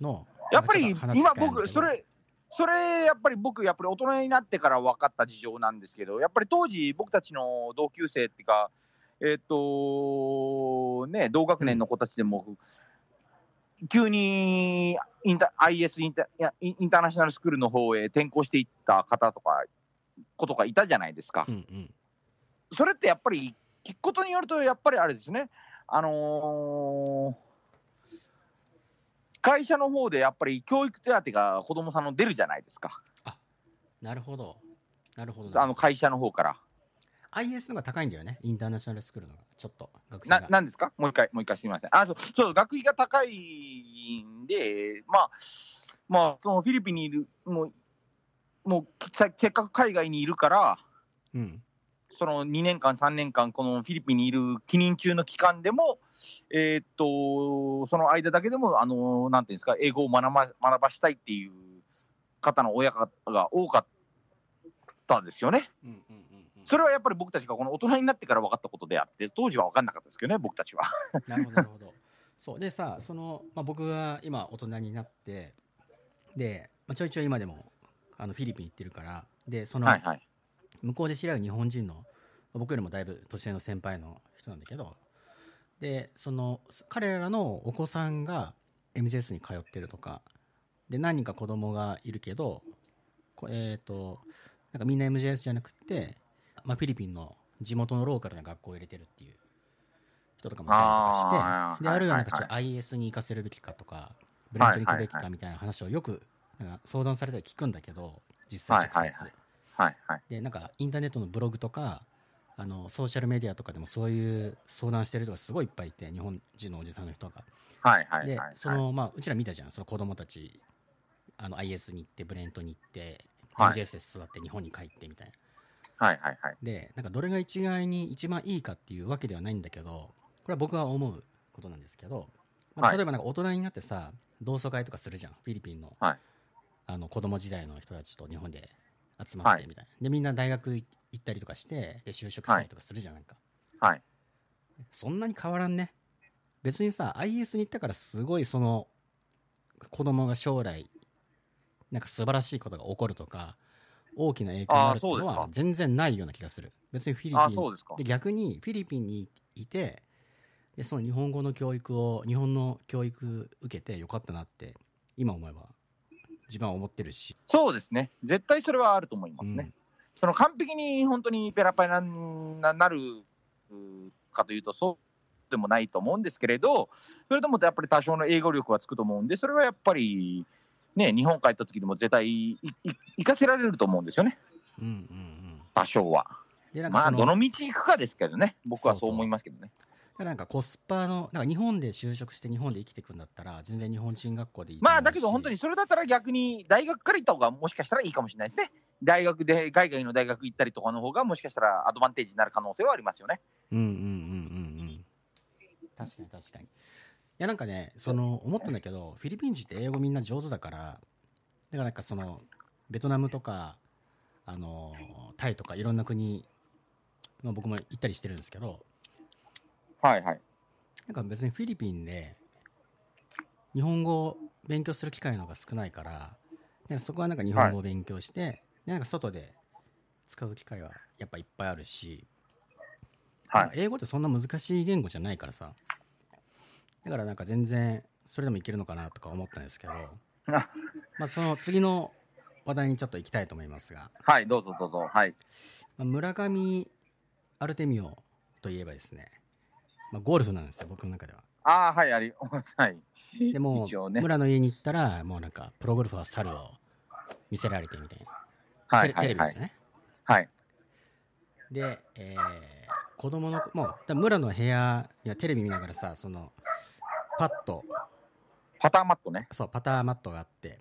[SPEAKER 1] の
[SPEAKER 2] やっぱり今僕、それ、それやっぱり僕、やっぱり大人になってから分かった事情なんですけど、やっぱり当時、僕たちの同級生っていうか、えっ、とね、同学年の子たちでも、急にインタ IS インタいやインインターナショナルスクールの方へ転校していった方とか、子とかいたじゃないですか。
[SPEAKER 1] うんうん。
[SPEAKER 2] それってやっぱり、聞くことによると、やっぱりあれですね、あのー会社の方でやっぱり教育手当が子供さんの出るじゃないですか、
[SPEAKER 1] なるほど。なるほど
[SPEAKER 2] あの会社の方から。
[SPEAKER 1] IS のが高いんだよね。インターナショナルスクールのがちょっと学費
[SPEAKER 2] な
[SPEAKER 1] が。
[SPEAKER 2] なんですか？もう一回、もう一回すみません。あ、そう、そう学費が高いんで、まあ、まあ、そのフィリピンにいる、もう、もうせせっかく海外にいるから、
[SPEAKER 1] うん
[SPEAKER 2] その2年間、3年間、このフィリピンにいる帰任中の期間でも、えーっと、その間だけでも、あの、なんていうんですか、英語を学ば学ばしたいっていう方の親方が多かったですよね。
[SPEAKER 1] うんうんうんうん
[SPEAKER 2] それはやっぱり僕たちがこの大人になってから分かったことであって、当時は分かんなかったですけどね、僕たちは。
[SPEAKER 1] なるほどなるほどそうでさその、まあ、僕が今大人になってで、まあ、ちょいちょい今でもあのフィリピン行ってるからでその、
[SPEAKER 2] はいはい。
[SPEAKER 1] 向こうで知り合う日本人の僕よりもだいぶ年上の先輩の人なんだけどでその彼らのお子さんが MJS に通ってるとかで何人か子供がいるけどこえっ、となんかみんな MJS じゃなくて、まあ、フィリピンの地元のローカルな学校を入れてるっていう人とかもいたりとかしてであるいはなんか
[SPEAKER 2] はい。
[SPEAKER 1] ちょっと IS に行かせるべきかとかブレントに行くべきかみたいな話をよく相談されたり聞くんだけど実際直接、
[SPEAKER 2] はい。はいはい。
[SPEAKER 1] でなんかインターネットのブログとかあのソーシャルメディアとかでもそういう相談してる人がすごいいっぱいいて日本人のおじさんの人が。
[SPEAKER 2] はいはいはい。
[SPEAKER 1] で
[SPEAKER 2] はい
[SPEAKER 1] そのまあうちら見たじゃんその子供たちあの IS に行ってブレントに行って
[SPEAKER 2] はい
[SPEAKER 1] MJS で座って日本に帰ってみたいな。
[SPEAKER 2] はいはいはい。
[SPEAKER 1] でなんかどれが一概に一番いいかっていうわけではないんだけどこれは僕は思うことなんですけど、まあ、
[SPEAKER 2] はい
[SPEAKER 1] 例えばなんか大人になってさ同窓会とかするじゃんフィリピンの,、
[SPEAKER 2] はい
[SPEAKER 1] あの子供時代の人たちと日本で集まってみたいな、でみんな大学行ったりとかしてで就職したりとかするじゃん、なんか
[SPEAKER 2] はい。
[SPEAKER 1] そんなに変わらんね別にさ IS に行ったからすごいその子供が将来なんか素晴らしいことが起こるとか大きな影響があるっていうのは全然ないような気がする別にフィリ
[SPEAKER 2] あ、
[SPEAKER 1] ピン
[SPEAKER 2] で。
[SPEAKER 1] 逆にフィリピンにいてでその日本語の教育を日本の教育受けてよかったなって今思えば自分は思ってるし、
[SPEAKER 2] そうですね。絶対それはあると思いますね。
[SPEAKER 1] うん
[SPEAKER 2] その完璧に本当にペラペラにななるかというと、そうでもないと思うんですけれど、それともやっぱり多少の英語力はつくと思うんで、それはやっぱり、ね、日本帰った時でも絶対いい生かせられると思うんですよね、
[SPEAKER 1] うんうんうん
[SPEAKER 2] 多少は。まあ、どの道行くかですけどね、僕はそう思いますけどね。
[SPEAKER 1] なんかコスパのなんか日本で就職して日本で生きていくんだったら全然日本人学校でいい
[SPEAKER 2] まあ、だけど本当にそれだったら逆に大学から行った方がもしかしたらいいかもしれないですね。大学で海外の大学行ったりとかの方がもしかしたらアドバンテージになる可能性はありますよね。
[SPEAKER 1] うんうんうんうんうん確かに確かにいやなんかねその思ったんだけどフィリピン人って英語みんな上手だからだからなんかそのベトナムとかあのタイとかいろんな国、まあ、僕も行ったりしてるんですけど
[SPEAKER 2] はいはい。
[SPEAKER 1] なんか別にフィリピンで日本語を勉強する機会の方が少ないからでそこはなんか日本語を勉強して、でなんか外で使う機会はやっぱいっぱいあるし、
[SPEAKER 2] はい。
[SPEAKER 1] 英語ってそんな難しい言語じゃないからさだからなんか全然それでもいけるのかなとか思ったんですけど
[SPEAKER 2] あ
[SPEAKER 1] まあその次の話題にちょっと行きたいと思いますが、
[SPEAKER 2] はい、どうぞどうぞ。はい。
[SPEAKER 1] まあ、村上アルテミオといえばですね、まあ、ゴルフなんですよ僕の中では
[SPEAKER 2] ああ、はい、あり、はい。
[SPEAKER 1] でも、
[SPEAKER 2] ね。
[SPEAKER 1] 村の家に行ったらもうなんかプロゴルファー猿を見せられてみたいな、
[SPEAKER 2] はい、
[SPEAKER 1] テレ
[SPEAKER 2] はい、はい
[SPEAKER 1] テレビです。ね
[SPEAKER 2] はい。
[SPEAKER 1] で、えー子供のもう村の部屋にはテレビ見ながらさそのパッと
[SPEAKER 2] パターマットね。
[SPEAKER 1] そうパターマットがあって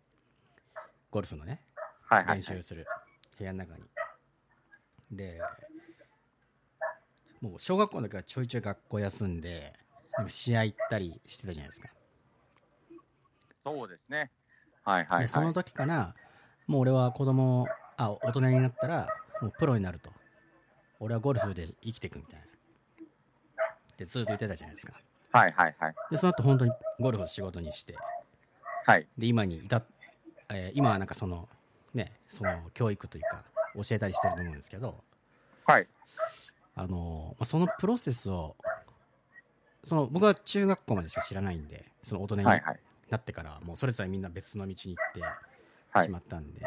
[SPEAKER 1] ゴルフのね
[SPEAKER 2] はい、はい
[SPEAKER 1] 練。習する部屋の中にでもう小学校の時はちょいちょい学校休んでなんか試合行ったりしてたじゃないですか、
[SPEAKER 2] そうですね。はい、はい、はい。
[SPEAKER 1] でその時からもう俺は子供あ大人になったらもうプロになると俺はゴルフで生きていくみたいなでずっと言ってたじゃないですか
[SPEAKER 2] はい、はい、はい。
[SPEAKER 1] でその後本当にゴルフを仕事にして
[SPEAKER 2] はい。
[SPEAKER 1] で今に至っ、えー今はなんかそのねその教育というか教えたりしてると思うんですけど
[SPEAKER 2] はい。
[SPEAKER 1] あのまあ、そのプロセスをその僕は中学校までしか知らないんでその大人に
[SPEAKER 2] はい、はい。
[SPEAKER 1] なってからもうそれぞれみんな別の道に行って
[SPEAKER 2] はい
[SPEAKER 1] しまったんで,、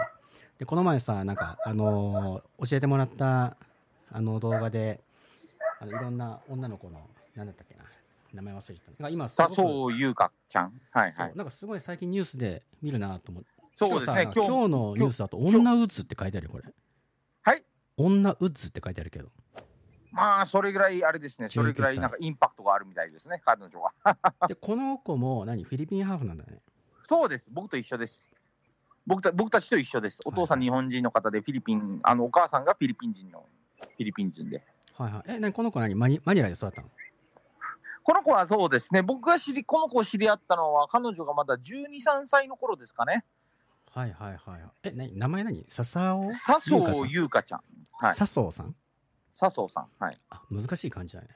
[SPEAKER 1] でこの前さなんか、あの教えてもらったあの動画であのいろんな女の子の何だったっけな名前忘れちゃった今すご
[SPEAKER 2] 優香ちゃん？はい、はい。
[SPEAKER 1] なんかすごい最近ニュースで見るなと思って
[SPEAKER 2] そうですね今日
[SPEAKER 1] のニュースだと「女打つ」って書いてあるよこれ
[SPEAKER 2] はい
[SPEAKER 1] 女打つって書いてあるけど
[SPEAKER 2] まあ、それぐらい、あれですね。それぐらい、なんかインパクトがあるみたいですね、彼女は。
[SPEAKER 1] でこの子も何フィリピンハーフなんだね
[SPEAKER 2] そうです。僕と一緒です。僕た僕たちと一緒です。お父さん
[SPEAKER 1] はい
[SPEAKER 2] 日本人の方で、フィリピン、あの、お母さんがフィリピン人の、フィリピン人で。
[SPEAKER 1] はいはい。え何この子何？マニマニラで育ったの？
[SPEAKER 2] この子はそうですね、僕が知り、この子を知り合ったのは、彼女がまだ12、3歳の頃ですかね。
[SPEAKER 1] はいはいはいえ何名前何？笹尾？
[SPEAKER 2] 笹生優香ちゃん。はい。
[SPEAKER 1] 笹生さん？
[SPEAKER 2] 笹生さん。はい。
[SPEAKER 1] あ難しい感じだね。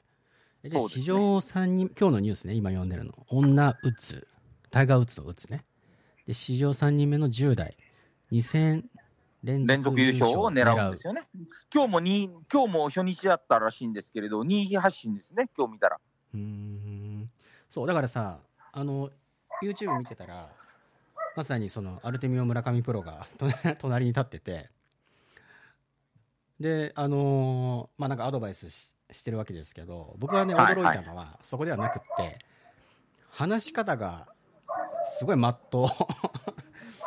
[SPEAKER 1] えで
[SPEAKER 2] ね。
[SPEAKER 1] 史上3人今日のニュースね今読んでるの。女打つ。タイガー・ウッズの打つねで史上3人目の10代。2戦連
[SPEAKER 2] 連続優勝を狙うんです
[SPEAKER 1] よ
[SPEAKER 2] よね。今日もに今日も初日だったらしいんですけれど、2位発進ですね、今日見たら。
[SPEAKER 1] うーん。そうだからさあの YouTube 見てたらまさにそのアルテミオ村上プロが隣 隣に立ってて。であのーまあなんかアドバイスししてるわけですけど僕はね
[SPEAKER 2] はい。
[SPEAKER 1] 驚いたのは、そこではなくって話し方がすごいまっと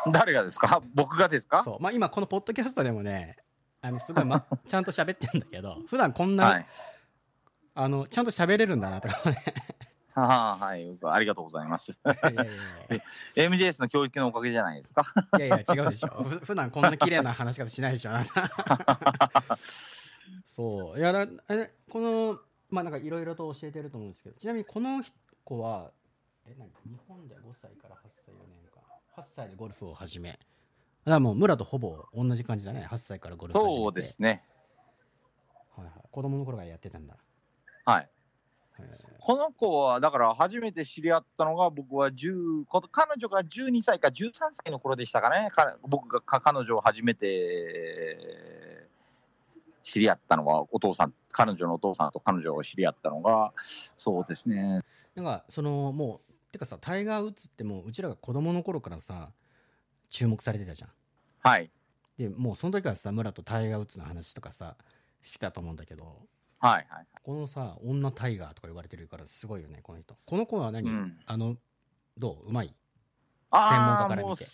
[SPEAKER 1] う
[SPEAKER 2] 誰がですか？僕がですか？
[SPEAKER 1] そう、まあ、今このポッドキャストでもねあのすごい、ま、ちゃんと喋ってんだけど普段こんな、
[SPEAKER 2] はい。
[SPEAKER 1] あのちゃんと喋れるんだなとかね。
[SPEAKER 2] はあはい、ありがとうございます。
[SPEAKER 1] いやいやいや
[SPEAKER 2] MJS の教育のおかげじゃないですか？
[SPEAKER 1] いやいや違うでしょ。ふ普段こんな綺麗な話し方しないでしょ そう。いやこのまあなんかいろいろと教えてると思うんですけどちなみにこの子はえ何？日本で5歳から8歳4年間8歳でゴルフを始めだからもう村とほぼ同じ感じだね8歳からゴルフを始めて
[SPEAKER 2] そうですね。
[SPEAKER 1] はいはい、子供の頃からやってたんだ
[SPEAKER 2] はい。この子は、だから初めて知り合ったのが、僕は10、こ彼女が12歳か13歳の頃でしたかね。か僕がか彼女を初めて知り合ったのは、お父さん、彼女のお父さんと彼女を知り合ったのが、そうですね。
[SPEAKER 1] なんかそのもうてかさタイガー・ウッズってもううちらが子供の頃からさ注目されてたじゃん。
[SPEAKER 2] はい。
[SPEAKER 1] でもうその時からさ村とタイガー・ウッズの話とかさしてたと思うんだけど。
[SPEAKER 2] はいはい。
[SPEAKER 1] このさ女タイガーとか言われてるからすごいよねこの人。この子は何、
[SPEAKER 2] うん。
[SPEAKER 1] あのどう？うまい？
[SPEAKER 2] あー
[SPEAKER 1] 専門家から見て。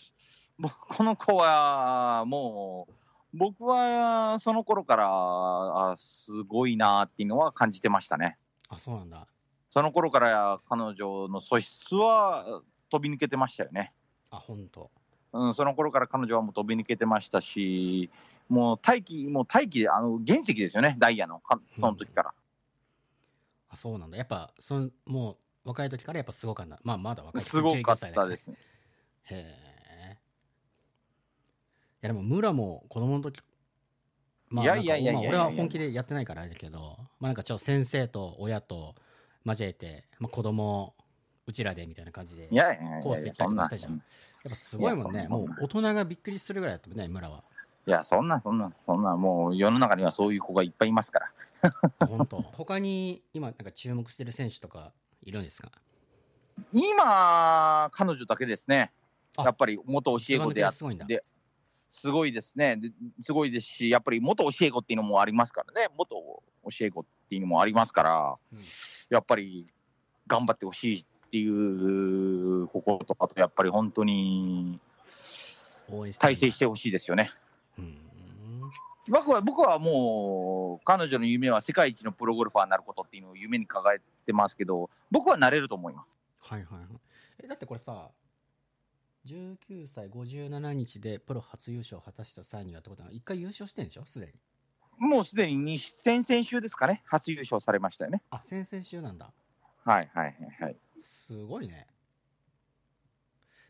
[SPEAKER 2] もうこの子は、もう、僕はその頃から、あすごいなっていうのは感じてましたね。
[SPEAKER 1] あそうなんだ
[SPEAKER 2] その頃から彼女の素質は飛び抜けてましたよね。
[SPEAKER 1] あ本当。
[SPEAKER 2] うん、その頃から彼女はもう飛び抜けてましたし、もう大気、もう大気で、あの原石ですよね、ダイヤの、かその時から。
[SPEAKER 1] あそうなんだ。やっぱそのもう若い時からやっぱすごかった。まあまだ若い
[SPEAKER 2] すごか
[SPEAKER 1] 19
[SPEAKER 2] ったです。ね。
[SPEAKER 1] へえいやでも村も子供の時まあ
[SPEAKER 2] いやいやいや
[SPEAKER 1] 俺は本気でやってないからあれだけどまあなんかちょっと先生と親と交えて、まあ、子供うちらでみたいな感じでコース行ったりとかしたじゃん。やっぱすごいもんね。もう大人がびっくりするぐらいだったもんね村は。
[SPEAKER 2] いや、そんな、そんな、そんな、もう世の中にはそういう子がいっぱいいますから。
[SPEAKER 1] 本当。他に今なんか注目してる選手とかいるんですか？
[SPEAKER 2] 今、彼女だけですね。
[SPEAKER 1] あ
[SPEAKER 2] やっぱり元教え子であっ
[SPEAKER 1] すごいんだ。
[SPEAKER 2] ですごいですね。ですごいですし、やっぱり元教え子っていうのもありますからね、元教え子っていうのもありますから、
[SPEAKER 1] うん。
[SPEAKER 2] やっぱり頑張ってほしいっていう心とかと、やっぱり本当に体制してほしいですよね。
[SPEAKER 1] うん。
[SPEAKER 2] 僕は僕はもう、彼女の夢は世界一のプロゴルファーになることっていうのを夢に掲げてますけど、僕はなれると思います。
[SPEAKER 1] はいはいはい。えだってこれさ19歳57日でプロ初優勝を果たした際にはってことは一回優勝してんでしょ？すでに
[SPEAKER 2] もうすでに先々週ですかね、初優勝されましたよね。
[SPEAKER 1] あ先々週なんだ
[SPEAKER 2] はいはいはいはい。
[SPEAKER 1] すごいね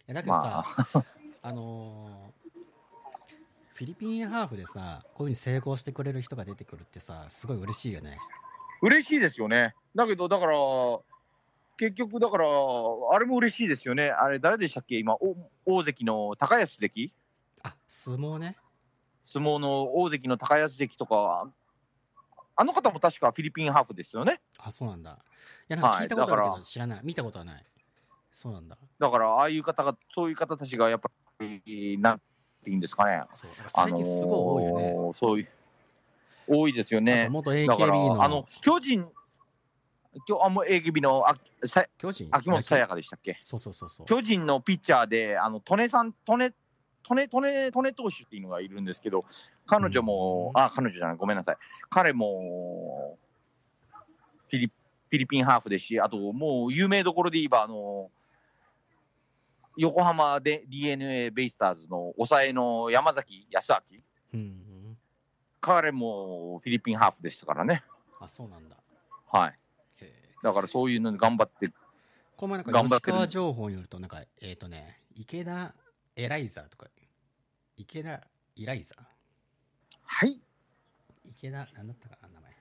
[SPEAKER 1] いやだけどさ、
[SPEAKER 2] まあ、
[SPEAKER 1] あのーフィリピンハーフでさこういうふうに成功してくれる人が出てくるってさすごい嬉しいよね
[SPEAKER 2] 嬉しいですよね。だけど、だから、結局、だから、あれも嬉しいですよね。あれ、誰でしたっけ？今、お大関の高安関？
[SPEAKER 1] あ相撲ね
[SPEAKER 2] 相撲の大関の高安関とか、あの方も確かフィリピンハーフですよね。
[SPEAKER 1] あそうなんだ。いやなんか聞いたことあるけど知らない、見たことはない。そうなんだ。
[SPEAKER 2] だから、ああいう方が、そういう方たちがやっぱり、なんていうんですかね。
[SPEAKER 1] そう。最近すごい多いよね、
[SPEAKER 2] あのーそういう、多いですよ
[SPEAKER 1] あ
[SPEAKER 2] ね
[SPEAKER 1] と。元 AKB の。
[SPEAKER 2] あの、巨人、今日あもう AKB のあさ
[SPEAKER 1] 巨人？
[SPEAKER 2] 秋元さやかでしたっけ？
[SPEAKER 1] そうそうそうそう。
[SPEAKER 2] 巨人のピッチャーで、あの、利根さん、利根、利根、利根、利根投手っていうのがいるんですけど、彼女も、
[SPEAKER 1] うん
[SPEAKER 2] あ、彼女じゃない、ごめんなさい。彼も、フィリフィリピンハーフですし、あと、もう有名どころで言えば、あの、横浜で DNA ベイスターズの抑えの山崎康明、
[SPEAKER 1] うん
[SPEAKER 2] 彼もフィリピンハーフでしたからね。
[SPEAKER 1] あそうなんだ
[SPEAKER 2] はい。だからそういうのに頑張って、
[SPEAKER 1] この前なんか吉川情報によるとなんかえっ、とね池田エライザーとか池田イライザ。ー
[SPEAKER 2] はい。
[SPEAKER 1] 池田なんだったかな名前。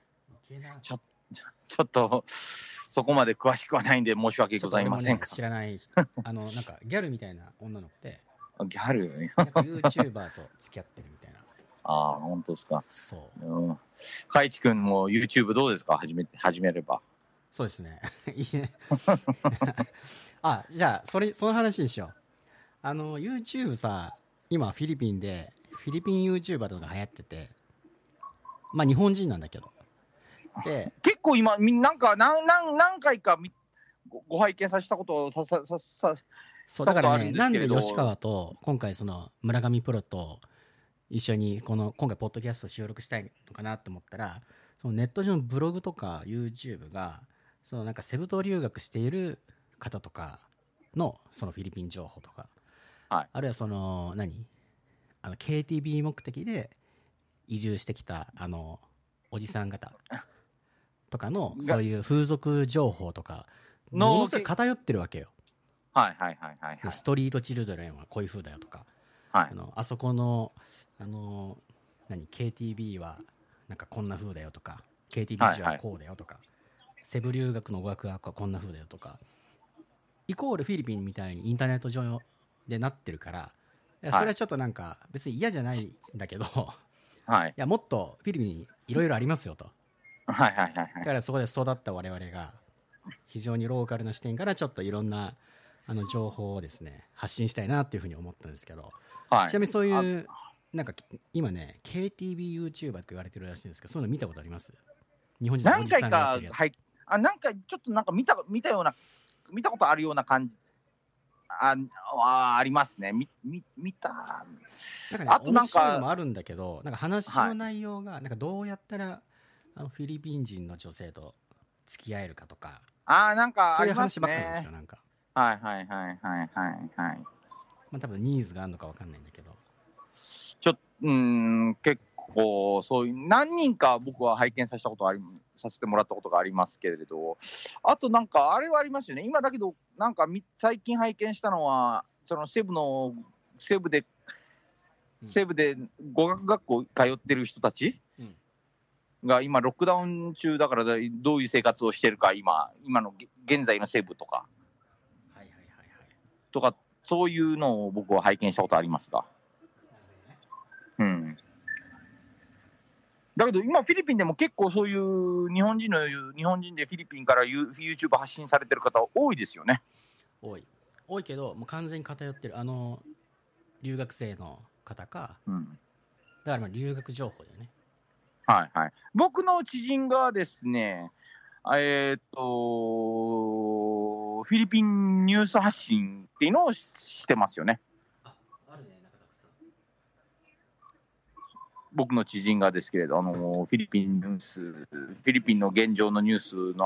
[SPEAKER 1] 池田。
[SPEAKER 2] ちょっと、そこまで詳しくはないんで申し訳ございません
[SPEAKER 1] ね知らないあのなんかギャルみたいな女の子で。
[SPEAKER 2] ギャル？
[SPEAKER 1] なんか YouTuber と付き合ってるみたいな。
[SPEAKER 2] ああ、本当ですか。
[SPEAKER 1] そう。
[SPEAKER 2] うん。海地君も YouTube どうですか？始めて、始めれば。
[SPEAKER 1] そうですね。いいね。あじゃあそれその話にしよう。あの YouTube さ今フィリピンでフィリピン YouTuber とかが流行っててまあ日本人なんだけど。で
[SPEAKER 2] 結構今、みなんか何何何回かみごご拝見させたことをささささ
[SPEAKER 1] そうだからねなん
[SPEAKER 2] で
[SPEAKER 1] 吉川と今回その村上プロと一緒にこの今回ポッドキャスト収録したいのかなと思ったらそのネット上のブログとか YouTube がそのなんかセブ島留学している方とかのそのフィリピン情報とか、
[SPEAKER 2] はい。
[SPEAKER 1] あるいはその何？あの KTB 目的で移住してきたあのおじさん方とかの
[SPEAKER 2] が
[SPEAKER 1] そういう風俗情報とか
[SPEAKER 2] の
[SPEAKER 1] ものすごい偏ってるわけよ。
[SPEAKER 2] はいはいはいはいはい。
[SPEAKER 1] ストリートチルドレンはこういう風だよとか、
[SPEAKER 2] はい。
[SPEAKER 1] あのあそこのあの何？KTB はなんかこんな風だよとか KTB 市はこうだよとか、セブ留学の語学学はこんな風だよとかイコールフィリピンみたいにインターネット上でなってるからいやそれはちょっとなんか別に嫌じゃないんだけど、い、
[SPEAKER 2] はい。
[SPEAKER 1] やもっとフィリピンにいろいろありますよと。
[SPEAKER 2] はいはいはい
[SPEAKER 1] だ
[SPEAKER 2] はい。
[SPEAKER 1] からそこで育った我々が非常にローカルな視点からちょっといろんなあの情報をですね発信したいなっていうふうに思ったんですけど、
[SPEAKER 2] はい。
[SPEAKER 1] ちなみにそういうなんか今ね KTBYouTuber って言われてるらしいんですけどそういうの見たことあります？日本人のお
[SPEAKER 2] 何
[SPEAKER 1] じさ
[SPEAKER 2] 回か
[SPEAKER 1] んがやってるやつ。
[SPEAKER 2] はいあなんかちょっとなんか見た見たような見たことあるような感じああありますね。みみ見た。
[SPEAKER 1] なんかね、
[SPEAKER 2] あとなんか
[SPEAKER 1] もあるんだけど、なんか話の内容が、なんかどうやったらあのフィリピン人の女性と付き合えるかとか、
[SPEAKER 2] あーなんか
[SPEAKER 1] そういう話ばっかりです
[SPEAKER 2] ね。
[SPEAKER 1] よ、なんか。
[SPEAKER 2] はいはいはいはいはいはい。
[SPEAKER 1] まあ多分ニーズがあるのかわかんないんだけど。
[SPEAKER 2] ちょっとうーん結構そういう何人か僕は拝見させたことありさせてもらったことがありますけれどあとなんかあれはありますよね今だけどなんかみ最近拝見したのはその西部の西部で
[SPEAKER 1] うん
[SPEAKER 2] 西部で語学学校通ってる人たち
[SPEAKER 1] うん
[SPEAKER 2] が今ロックダウン中だからだどういう生活をしてるか今今のげ現在の西部とか
[SPEAKER 1] はいはいはいはい。
[SPEAKER 2] とかそういうのを僕は拝見したことありますが。うん。だけど今フィリピンでも結構そういう日本人の日本人でフィリピンからユ YouTube 発信されてる方多いですよね。
[SPEAKER 1] 多い。多いけど、もう完全に偏ってる。あの、留学生の方か、
[SPEAKER 2] うん。
[SPEAKER 1] だからまあ留学情報だよね。
[SPEAKER 2] はいはい。僕の知人がですね、えーっと、フィリピンニュース発信っていうのをししてますよね。
[SPEAKER 1] あ、あるね、なんかたくさん。
[SPEAKER 2] 僕の知人がですけれど、あのフィリピンニュース、フィリピンの現状のニュースの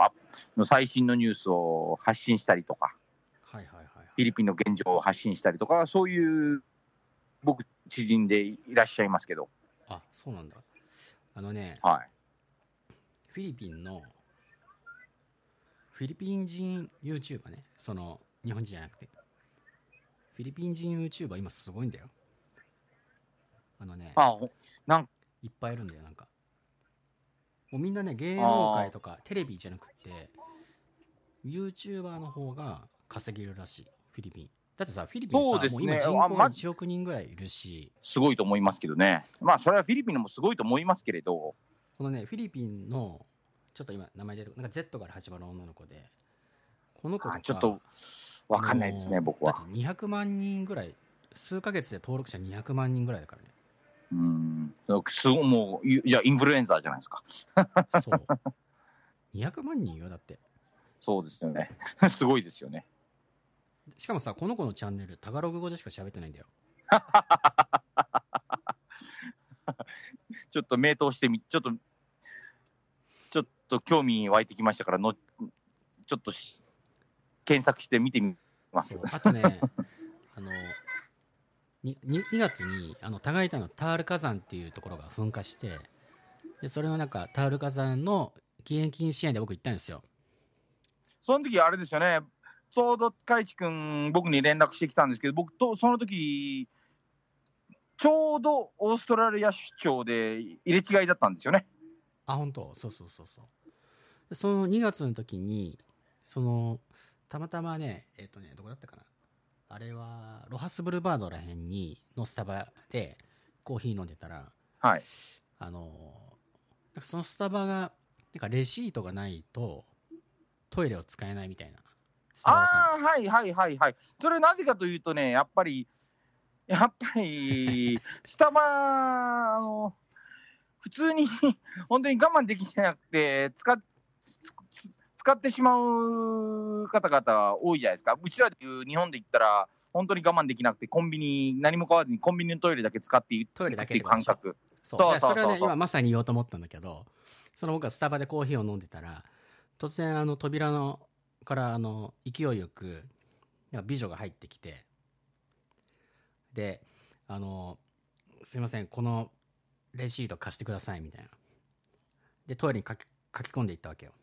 [SPEAKER 2] の最新のニュースを発信したりとか、
[SPEAKER 1] はいはいはいはい。
[SPEAKER 2] フィリピンの現状を発信したりとか、そういう僕、知人でいらっしゃいますけど、
[SPEAKER 1] あ、そうなんだ。あのね、
[SPEAKER 2] はい。
[SPEAKER 1] フィリピンの、フィリピン人 YouTuber ね、その、日本人じゃなくて。フィリピン人 YouTuber 今すごいんだよ。あのね、
[SPEAKER 2] あほなん
[SPEAKER 1] いっぱいいるんだよ、なんか。もうみんなね、芸能界とかテレビじゃなくて、YouTuber の方が稼げるらしい、フィリピン。だってさ、フィリピンさ、
[SPEAKER 2] ね
[SPEAKER 1] もう今人口
[SPEAKER 2] あま
[SPEAKER 1] 1億人ぐらいいるし、
[SPEAKER 2] すごいと思いますけどね。まあ、それはフィリピンのもすごいと思いますけれど、
[SPEAKER 1] このね、フィリピンの、ちょっと今名前出てこなんか Z から始まる女の子で、この子とか
[SPEAKER 2] あちょっとわかんないですね、僕は
[SPEAKER 1] だ。って200万人ぐらい、数ヶ月で登録者200万人ぐらいだからね。
[SPEAKER 2] うん。すごいもう、いじゃあインフルエンザーじゃないですか。
[SPEAKER 1] そう。200万人よ、だって。
[SPEAKER 2] そうですよね。すごいですよね。
[SPEAKER 1] しかもさ、この子のチャンネル、タガログ語でしか喋ってないんだよ。
[SPEAKER 2] ちょっと名答してみ、ちょっと、ちょっと興味湧いてきましたからの、ちょっとし検索して見てみます。
[SPEAKER 1] あとね、あの、にに 2, 月にあのタガイタのタール火山っていうところが噴火してでそれの中タール火山の義援金支援で僕行ったんですよ。
[SPEAKER 2] その時あれですよね、東土海地君、僕に連絡してきたんですけど、僕と、その時ちょうどオーストラリア出張で入れ違いだったんですよね。
[SPEAKER 1] あ本当？そうそうそうそう。でその2月の時にそのたまたまねえっ、とねどこだったかな？あれはロハスブルバードらへんにのスタバでコーヒー飲んでたら
[SPEAKER 2] はい。
[SPEAKER 1] あのそのスタバがなんかレシートがないとトイレを使えないみたいなスタバだったの
[SPEAKER 2] ああー、はいはいはいはい。それなぜかというとね、やっぱり、やっぱり、スタバ、あの、普通に、本当に我慢できなくて、使っ、つ使ってしまう方々多いじゃないですか。うちらでいう日本で言ったら、本当に我慢できなくて、コンビニ、何も買わずにコンビニのトイレだけ使っていく
[SPEAKER 1] トイレだけ
[SPEAKER 2] っていう感覚。
[SPEAKER 1] そう。
[SPEAKER 2] そう
[SPEAKER 1] それはね今まさに言おうと思ったんだけどその僕はスタバでコーヒーを飲んでたら突然あの扉のからあの勢いよく美女が入ってきてであの「すいませんこのレシート貸してください」みたいな。でトイレに書き書き込んでいったわけよ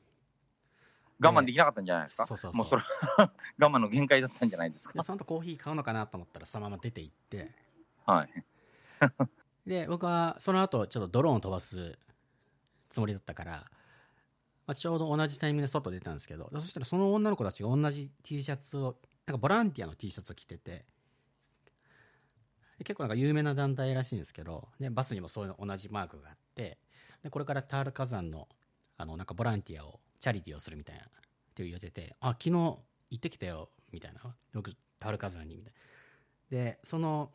[SPEAKER 2] 我慢できなかったんじゃないですか？
[SPEAKER 1] そうそうそう
[SPEAKER 2] もうそれ、我慢の限界だったんじゃないですか？
[SPEAKER 1] でその後コーヒー買うのかなと思ったらそのまま出て行って
[SPEAKER 2] はい。
[SPEAKER 1] で僕はその後ちょっとドローンを飛ばすつもりだったから、まあ、ちょうど同じタイミングで外出たんですけどそしたらその女の子たちが同じ T シャツをなんかボランティアの T シャツを着ててで結構なんか有名な団体らしいんですけどでバスにもそういうの同じマークがあってでこれからタール火山のあのなんかボランティアをチャリティーをするみたいなっていう言っててあ昨日行ってきたよみたいな僕タール火山にみたいな。でその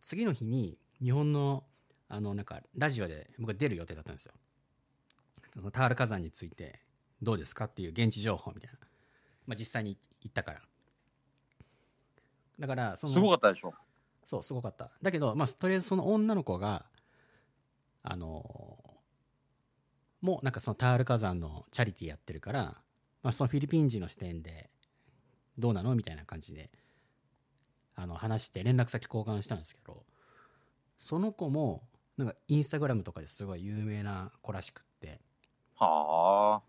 [SPEAKER 1] 次の日に日本のあのなんかラジオで僕が出る予定だったんですよ。そのタール火山についてどうですか？っていう現地情報みたいな、まあ、実際に行ったから。だからその
[SPEAKER 2] すごかったでしょ。
[SPEAKER 1] そうすごかった。だけど、まあ、とりあえずその女の子があのもうなんかそのタール火山のチャリティーやってるから、まあ、そのフィリピン人の視点でどうなのみたいな感じであの話して連絡先交換したんですけどその子もなんかインスタグラムとかですごい有名な子らしくって
[SPEAKER 2] はあ。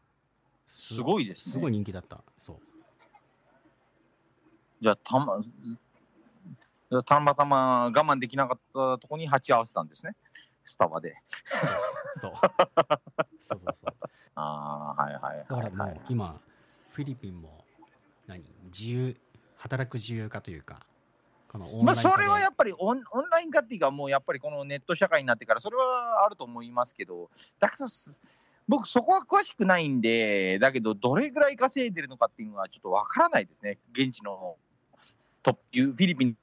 [SPEAKER 1] す
[SPEAKER 2] すごいですね。
[SPEAKER 1] すごい人気だったそう
[SPEAKER 2] じゃあ、たま、じゃあたまたま我慢できなかったとこに鉢合わせたんですね。スタバで。
[SPEAKER 1] そう。そう。そうそう
[SPEAKER 2] ああ、はいはい
[SPEAKER 1] だからも
[SPEAKER 2] う
[SPEAKER 1] 今フィリピンも何？自由働く自由化というかこのオン
[SPEAKER 2] まあ、
[SPEAKER 1] ライン化で。
[SPEAKER 2] それはやっぱりオンオンライン化っていうか、もうやっぱりこのネット社会になってから、それはあると思いますけど、だけど、す僕、そこは詳しくないんで、だけど、どれぐらい稼いでるのかっていうのはちょっとわからないですね、現地のトップフィリピン、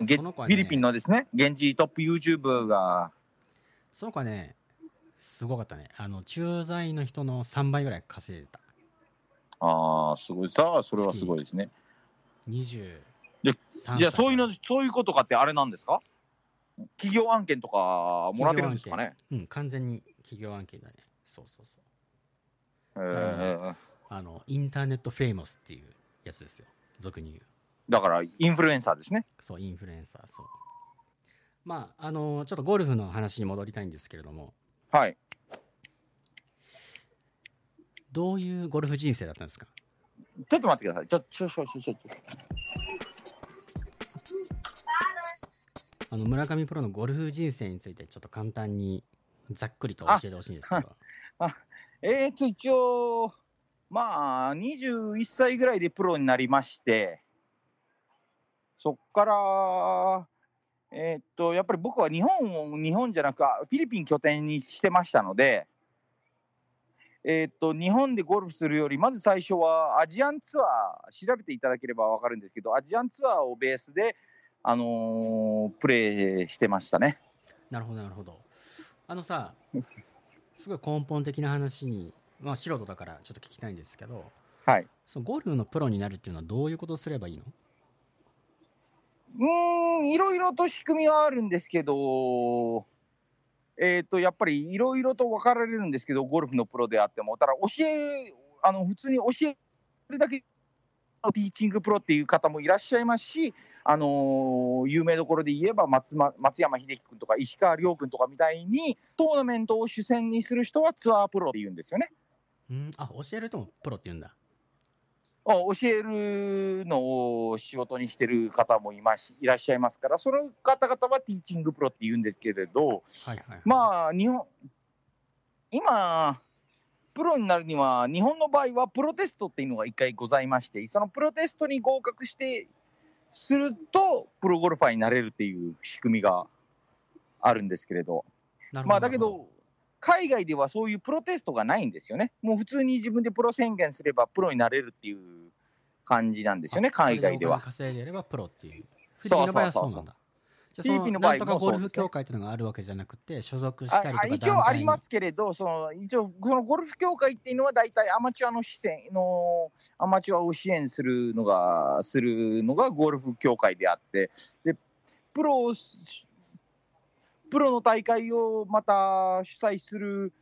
[SPEAKER 2] げフィリピンのですね、現地トップ YouTuber が、
[SPEAKER 1] その子はねすごかったね。あの駐在の人の3倍ぐらい稼いでた。
[SPEAKER 2] ああ、すごい、さあ、それはすごいですね。
[SPEAKER 1] 23
[SPEAKER 2] で
[SPEAKER 1] 歳。
[SPEAKER 2] じゃあ、そういうの、そういうことかってあれなんですか？企業案件とかもらってるんですかね？
[SPEAKER 1] うん完全に企業案件だね。そうそうそう。
[SPEAKER 2] えー。
[SPEAKER 1] あのインターネットフェイマスっていうやつですよ。俗に言う
[SPEAKER 2] だから、インフルエンサーですね。
[SPEAKER 1] そうインフルエンサーそうまああのちょっとゴルフの話に戻りたいんですけれども
[SPEAKER 2] はい。
[SPEAKER 1] どういうゴルフ人生だったんですか？
[SPEAKER 2] ちょっと待ってください。ちょ、ちょ、ちょ、ちょ、ちょ。
[SPEAKER 1] あの村上プロのゴルフ人生についてちょっと簡単にざっくりと教えてほしいんですけど
[SPEAKER 2] えーと、一応、まあ、21歳ぐらいでプロになりまして、そっから、えーっと、やっぱり僕は日本を、日本じゃなく、あフィリピン拠点にしてましたので、えーっと、日本でゴルフするより、まず最初はアジアンツアー、調べていただければ分かるんですけど、アジアンツアーをベースで、あのープレーしてましたね。
[SPEAKER 1] なるほどなるほどあのさ すごい根本的な話に、まあ、素人だからちょっと聞きたいんですけど
[SPEAKER 2] はい。
[SPEAKER 1] そのゴルフのプロになるっていうのはどういうことをすればいいの？
[SPEAKER 2] うん、いろいろと仕組みはあるんですけど、えっ、と、やっぱりいろいろと分かられるんですけど、ゴルフのプロであっても、ただ教え、あの、普通に教えるだけのティーチングプロっていう方もいらっしゃいますし、あのー有名どころで言えば松松山英樹君とか石川遼君とかみたいに、トーナメントを主戦にする人はツアープロって言うんですよね。
[SPEAKER 1] うんあ教える人もプロって言うんだ
[SPEAKER 2] 教えるのを仕事にしてる方もいますいらっしゃいますから、その方々はティーチングプロって言うんですけれど、
[SPEAKER 1] はいはい、はい、
[SPEAKER 2] まあ、日本、今、プロになるには、日本の場合はプロテストっていうのが一回ございまして、そのプロテストに合格して、すると、プロゴルファーになれるっていう仕組みがあるんですけれど、
[SPEAKER 1] なるほ
[SPEAKER 2] まあ、だけど、海外ではそういうプロテストがないんですよね。もう普通に自分でプロ宣言すればプロになれるっていう感じなんですよね、
[SPEAKER 1] あ
[SPEAKER 2] 海外では。
[SPEAKER 1] 稼いでればプロっていう。フィリ
[SPEAKER 2] そう
[SPEAKER 1] ピンの場合は
[SPEAKER 2] そう
[SPEAKER 1] なんだ。じゃあそのなんとかゴルフ協会っていうのがあるわけじゃなくて所属し
[SPEAKER 2] あ
[SPEAKER 1] たりとか
[SPEAKER 2] あ一応ありますけれど、その一応、このゴルフ協会っていうのは、大体アマチュアの支援の、アマチュアを支援するのが、するのがゴルフ協会であって、でプロをプロの大会をまた主催する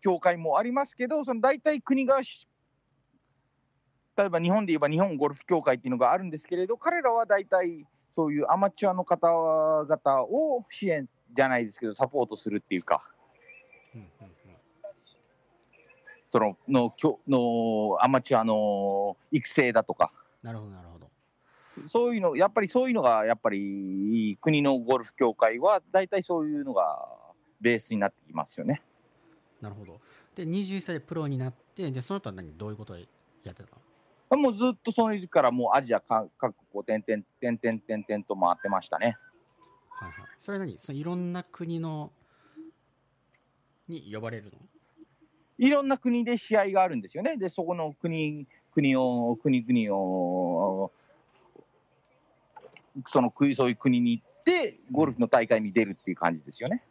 [SPEAKER 2] 協会もありますけど、その大体国がし、例えば日本で言えば日本ゴルフ協会っていうのがあるんですけれど、彼らは大体そういうアマチュアの方々を支援じゃないですけど、サポートするっていうか、
[SPEAKER 1] うんうんうん。
[SPEAKER 2] そのののアマチュアの育成だとか、
[SPEAKER 1] なるほどなるほど
[SPEAKER 2] そういうの、やっぱりそういうのが、やっぱり国のゴルフ協会は、大体そういうのがベースになってきますよね。
[SPEAKER 1] なるほどで21歳でプロになってでその後は何？どういうことをやってたの？
[SPEAKER 2] もうずっとその時からもうアジアか各国を点々点々点々と回ってましたね。
[SPEAKER 1] はいはいそれは何？そのいろんな国のに呼ばれるの？
[SPEAKER 2] いろんな国で試合があるんですよね。で、そこの国、国を、国々を、その国、そういう国に行って、ゴルフの大会に出るっていう感じですよね。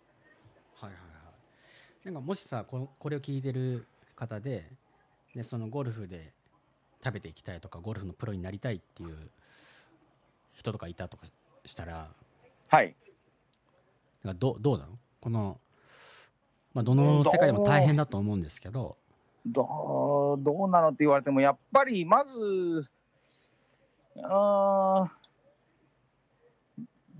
[SPEAKER 1] はいはいはいなんかもしさここれを聞いてる方ででそのゴルフで食べていきたいとかゴルフのプロになりたいっていう人とかいたとかしたら
[SPEAKER 2] はい。
[SPEAKER 1] なんかどどうなの？この、まあ、どの世界でも大変だと思うんですけど
[SPEAKER 2] どう、どうなのって言われても、やっぱりまず、あー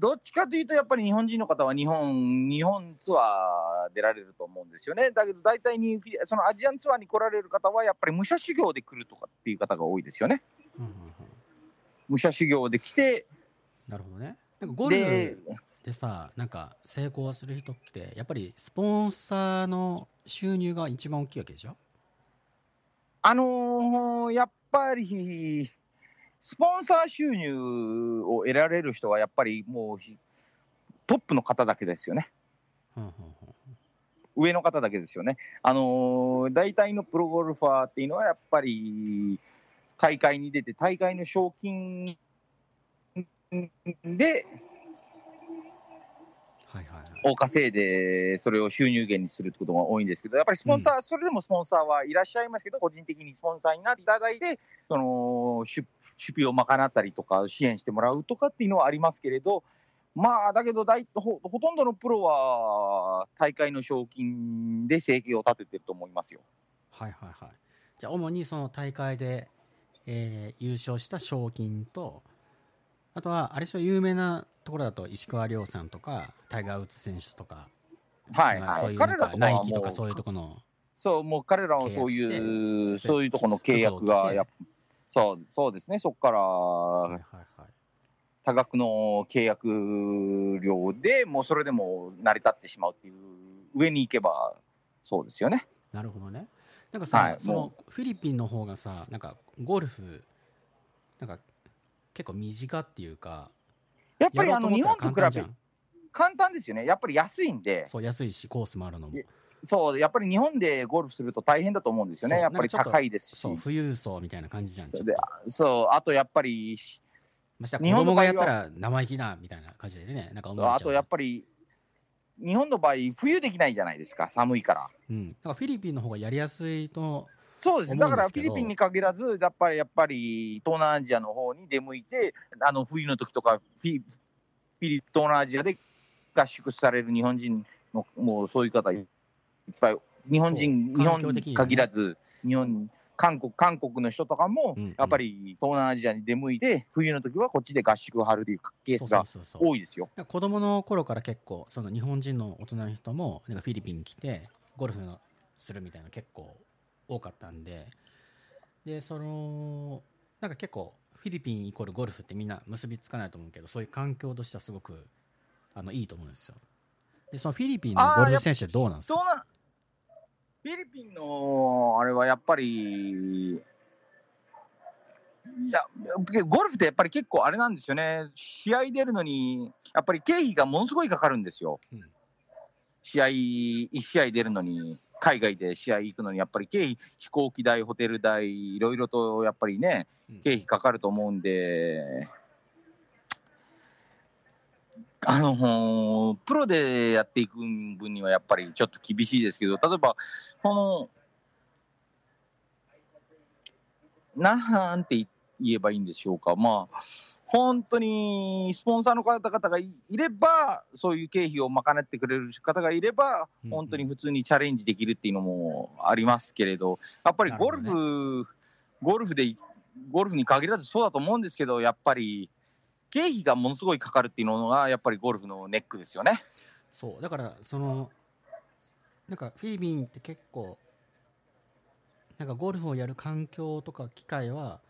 [SPEAKER 2] どっちかというと、やっぱり日本人の方は日本、日本ツアー出られると思うんですよね。だけど大体に、そのアジアンツアーに来られる方は、やっぱり武者修行で来るとかっていう方が多いですよね。
[SPEAKER 1] うんうんうん
[SPEAKER 2] 武者修行で来て、
[SPEAKER 1] なるほどねなんかゴル
[SPEAKER 2] で
[SPEAKER 1] フ、でさなんか成功する人ってやっぱりスポンサーの収入が一番大きいわけでしょ？
[SPEAKER 2] あのーやっぱり、スポンサー収入を得られる人は、やっぱりもうひトップの方だけですよね。
[SPEAKER 1] うんうんうん
[SPEAKER 2] 上の方だけですよね。あのー大体のプロゴルファーっていうのは、やっぱり大会に出て、大会の賞金で
[SPEAKER 1] はいはいはい
[SPEAKER 2] 大稼いで、それを収入源にするってことが多いんですけど、やっぱりスポンサー、それでもスポンサーはいらっしゃいますけど、個人的にスポンサーになっていただいて、その出出費を賄ったりとか、支援してもらうとかっていうのはありますけれど、まあ、だけど大ほ、ほとんどのプロは大会の賞金で生計を立ててると思いますよ。
[SPEAKER 1] はいはいはいじゃあ主にその大会で、えー優勝した賞金とあとはあれでしょ有名なところだと石川遼さんとかタイガー・ウッズ選手とか、
[SPEAKER 2] はい、
[SPEAKER 1] まあ
[SPEAKER 2] はい。
[SPEAKER 1] そういうなんかナイキとか
[SPEAKER 2] も
[SPEAKER 1] そういうところの
[SPEAKER 2] そう、もう彼らはそう
[SPEAKER 1] 契
[SPEAKER 2] いう、そういうところの契約がやっぱ、そう、そうですね、そこから、
[SPEAKER 1] はいはいはい。
[SPEAKER 2] 多額の契約料でもうそれでも成り立ってしまうっていう、上に行けばそうですよね。
[SPEAKER 1] なるほどね。なんかさ、そ
[SPEAKER 2] はいも
[SPEAKER 1] のフィリピンの方がさなんかゴルフなんか結構身近っていうか
[SPEAKER 2] やっぱりあの日本と比べ
[SPEAKER 1] ら簡単
[SPEAKER 2] ですよね、やっぱり安いんで、
[SPEAKER 1] そう安いしコースもあるのも。
[SPEAKER 2] いそう、やっぱり日本でゴルフすると大変だと思うんですよね、やっぱり高いですし、
[SPEAKER 1] そう富裕層みたいな感じじゃん
[SPEAKER 2] そうあとやっぱり、
[SPEAKER 1] ましてや
[SPEAKER 2] 日本の
[SPEAKER 1] 子供がやったら生意気なみたいな感じでねなんか
[SPEAKER 2] あとやっぱり、日本の場合、冬できないじゃないですか、寒いから。
[SPEAKER 1] うん、だからフィリピンの方がやりやすいと、
[SPEAKER 2] そうですね、だからフィリピンに限らず、やっぱりやっぱり東南アジアの方に出向いて、あの冬の時とかフィ、フィリ東南アジアで合宿される日本人の、もうそういう方いっぱい、日本人、
[SPEAKER 1] そう
[SPEAKER 2] 日本
[SPEAKER 1] に
[SPEAKER 2] 限らず、日本、韓国、韓国の人とかも
[SPEAKER 1] うん。うん、
[SPEAKER 2] やっぱり東南アジアに出向いて、冬の時はこっちで合宿を張るというケースが
[SPEAKER 1] そうそうそうそう。
[SPEAKER 2] 多いですよ。
[SPEAKER 1] 子供の頃から結構その日本人の大人の人もなんかフィリピンに来てゴルフのするみたいなの結構多かったんででそのなんか結構フィリピンイコールゴルフってみんな結びつかないと思うけどそういう環境としてはすごくあのいいと思うんですよ。でそのフィリピンのゴルフ選手どうなんですか？
[SPEAKER 2] フィリピンのあれはやっぱり、いや、ゴルフってやっぱり結構あれなんですよね、試合出るのに、やっぱり経費がものすごいかかるんですよ、
[SPEAKER 1] うん。
[SPEAKER 2] 試合、1試合出るのに、海外で試合行くのに、やっぱり経費、飛行機代、ホテル代、いろいろとやっぱりね、
[SPEAKER 1] うん。
[SPEAKER 2] 経費かかると思うんで、あのプロでやっていく分にはやっぱりちょっと厳しいですけど、例えば、この、なんて言えばいいんでしょうか、まあ、本当にスポンサーの方々がいいれば、そういう経費を賄ってくれる方がいれば、
[SPEAKER 1] うん
[SPEAKER 2] 本当に普通にチャレンジできるっていうのもありますけれど、やっぱりゴルフ、ゴルフで、ゴルフに限らずそうだと思うんですけど、やっぱり経費がものすごいかかるっていうのが、やっぱりゴルフのネックですよね。
[SPEAKER 1] そうだからそのなんかフィリピンって結構なんかゴルフをやる環境とか機会は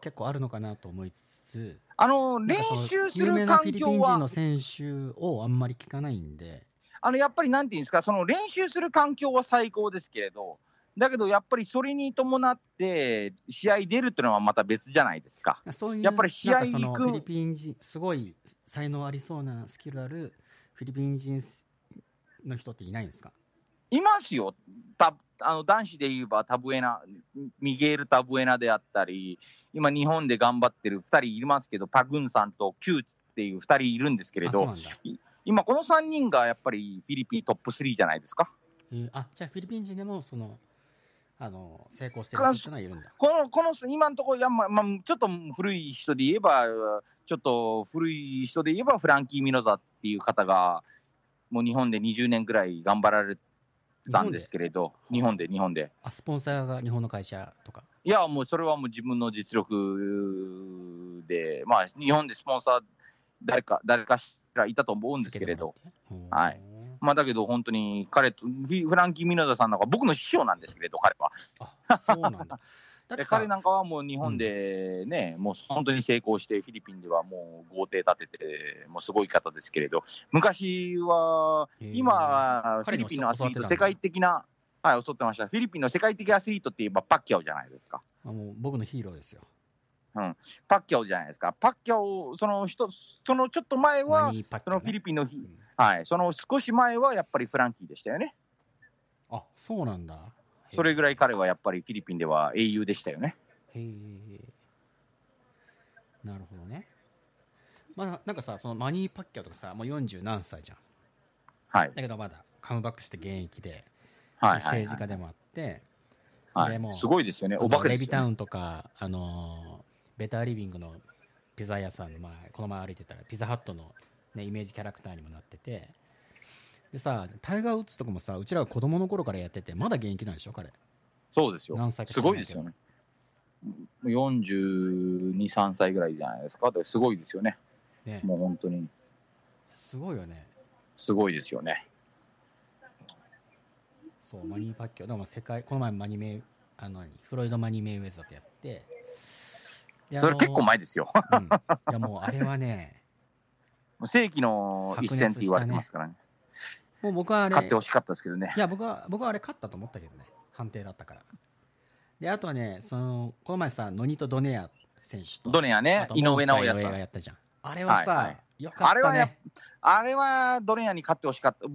[SPEAKER 1] 結構あるのかなと思いつつ
[SPEAKER 2] あの練
[SPEAKER 1] なんかその
[SPEAKER 2] 習す
[SPEAKER 1] 有名
[SPEAKER 2] る環
[SPEAKER 1] なフィリピン
[SPEAKER 2] 境は
[SPEAKER 1] 人の選手をあんまり聞かないんで
[SPEAKER 2] あのやっぱりなんていうんですか、その練習する環境は最高ですけれど、だけどやっぱりそれに伴って、試合出るっていうのはまた別じゃないですか。
[SPEAKER 1] そういう
[SPEAKER 2] やっぱり試合
[SPEAKER 1] なんかその
[SPEAKER 2] 行く
[SPEAKER 1] フィリピン人すごい才能ありそうなスキルあるフィリピン人の人っていないんですか？
[SPEAKER 2] いますよ、たあの男子で言えばタブエナ、ミゲール・タブエナであったり、今、日本で頑張ってる2人いますけど、パグンさんとキューっていう2人いるんですけれど、今、この3人がやっぱりフィリピントップ3じゃないですか。
[SPEAKER 1] えーあじゃあフィリピン人でもそのあの成功してる人いるんだ。
[SPEAKER 2] この、この、今のところ、いや、まあ、まあ、ちょっと古い人で言えば、ちょっと古い人で言えば、フランキー・ミノザっていう方が、もう日本で20年ぐらい頑張られたんですけれど、日本で、日本で。
[SPEAKER 1] あスポンサーが日本の会社とか？
[SPEAKER 2] いや、もうそれはもう自分の実力で、まあ、日本でスポンサー、誰か、誰かしらいたと思うんですけれど、はいまあ、だけど本当に彼と、フランキー・ミノザさんなんか僕の師匠なんですけれど、彼は。
[SPEAKER 1] あそうなんだ。
[SPEAKER 2] 彼なんかはもう日本でね、もう本当に成功して、フィリピンではもう豪邸建てて、もうすごい方ですけれど、昔は、今はフィリピンのアスリート、世界的な、はい、教ってました、フィリピンの世界的アスリートって言えばパッキャオじゃないですか。
[SPEAKER 1] あもう僕のヒーローですよ。
[SPEAKER 2] パッキャオじゃないですか。パッキャオ、その人、そのちょっと前は、
[SPEAKER 1] ね。
[SPEAKER 2] そのフィリピンの日、
[SPEAKER 1] うん
[SPEAKER 2] はい、その少し前はやっぱりフランキーでしたよね。
[SPEAKER 1] あそうなんだ
[SPEAKER 2] それぐら
[SPEAKER 1] い
[SPEAKER 2] い彼はやっぱりフィリピンでは英雄でしたよね。
[SPEAKER 1] へえなるほどねまあなんかさそのマニーパッキャオとかさもう40何歳じゃん
[SPEAKER 2] はい。
[SPEAKER 1] だけどまだカムバックして現役で
[SPEAKER 2] はい、はい。
[SPEAKER 1] 政治家でもあって
[SPEAKER 2] はい
[SPEAKER 1] でもう
[SPEAKER 2] すごいですよね。お化け。
[SPEAKER 1] レビタウンとか、あのーベターリビングのピザ屋さんの前この前歩いてたらピザハットの、ね、イメージキャラクターにもなっててでさタイガー・ウッズとかもさうちらが子供の頃からやっててまだ現役なんでしょ彼
[SPEAKER 2] そうですよ。
[SPEAKER 1] 何歳か知
[SPEAKER 2] すごいですよね。42、3歳ぐらいじゃないですか。すごいですよね。
[SPEAKER 1] ね
[SPEAKER 2] もう本当に、
[SPEAKER 1] すごいよね
[SPEAKER 2] すごいですよね。
[SPEAKER 1] そうマニー・パッキャオでも世界この前マニメイあの何？フロイド・マニー・メイウェザーとやってで
[SPEAKER 2] それ結構
[SPEAKER 1] あ
[SPEAKER 2] 前ですよ。
[SPEAKER 1] のうん、いやもうあれはね
[SPEAKER 2] 世紀の一戦って言われてますからね。
[SPEAKER 1] もう僕はあれ
[SPEAKER 2] 勝ってほしかったですけどね
[SPEAKER 1] い。や僕は僕はあれ勝ったと思ったけどね判定だったからであとはねそのこの前さノニト・ドネア選手と
[SPEAKER 2] ドネアね井上尚弥
[SPEAKER 1] が。やったじゃんあれはさ、
[SPEAKER 2] はいはい
[SPEAKER 1] よかったね
[SPEAKER 2] あれはやっあれはドネアに勝ってほしかった、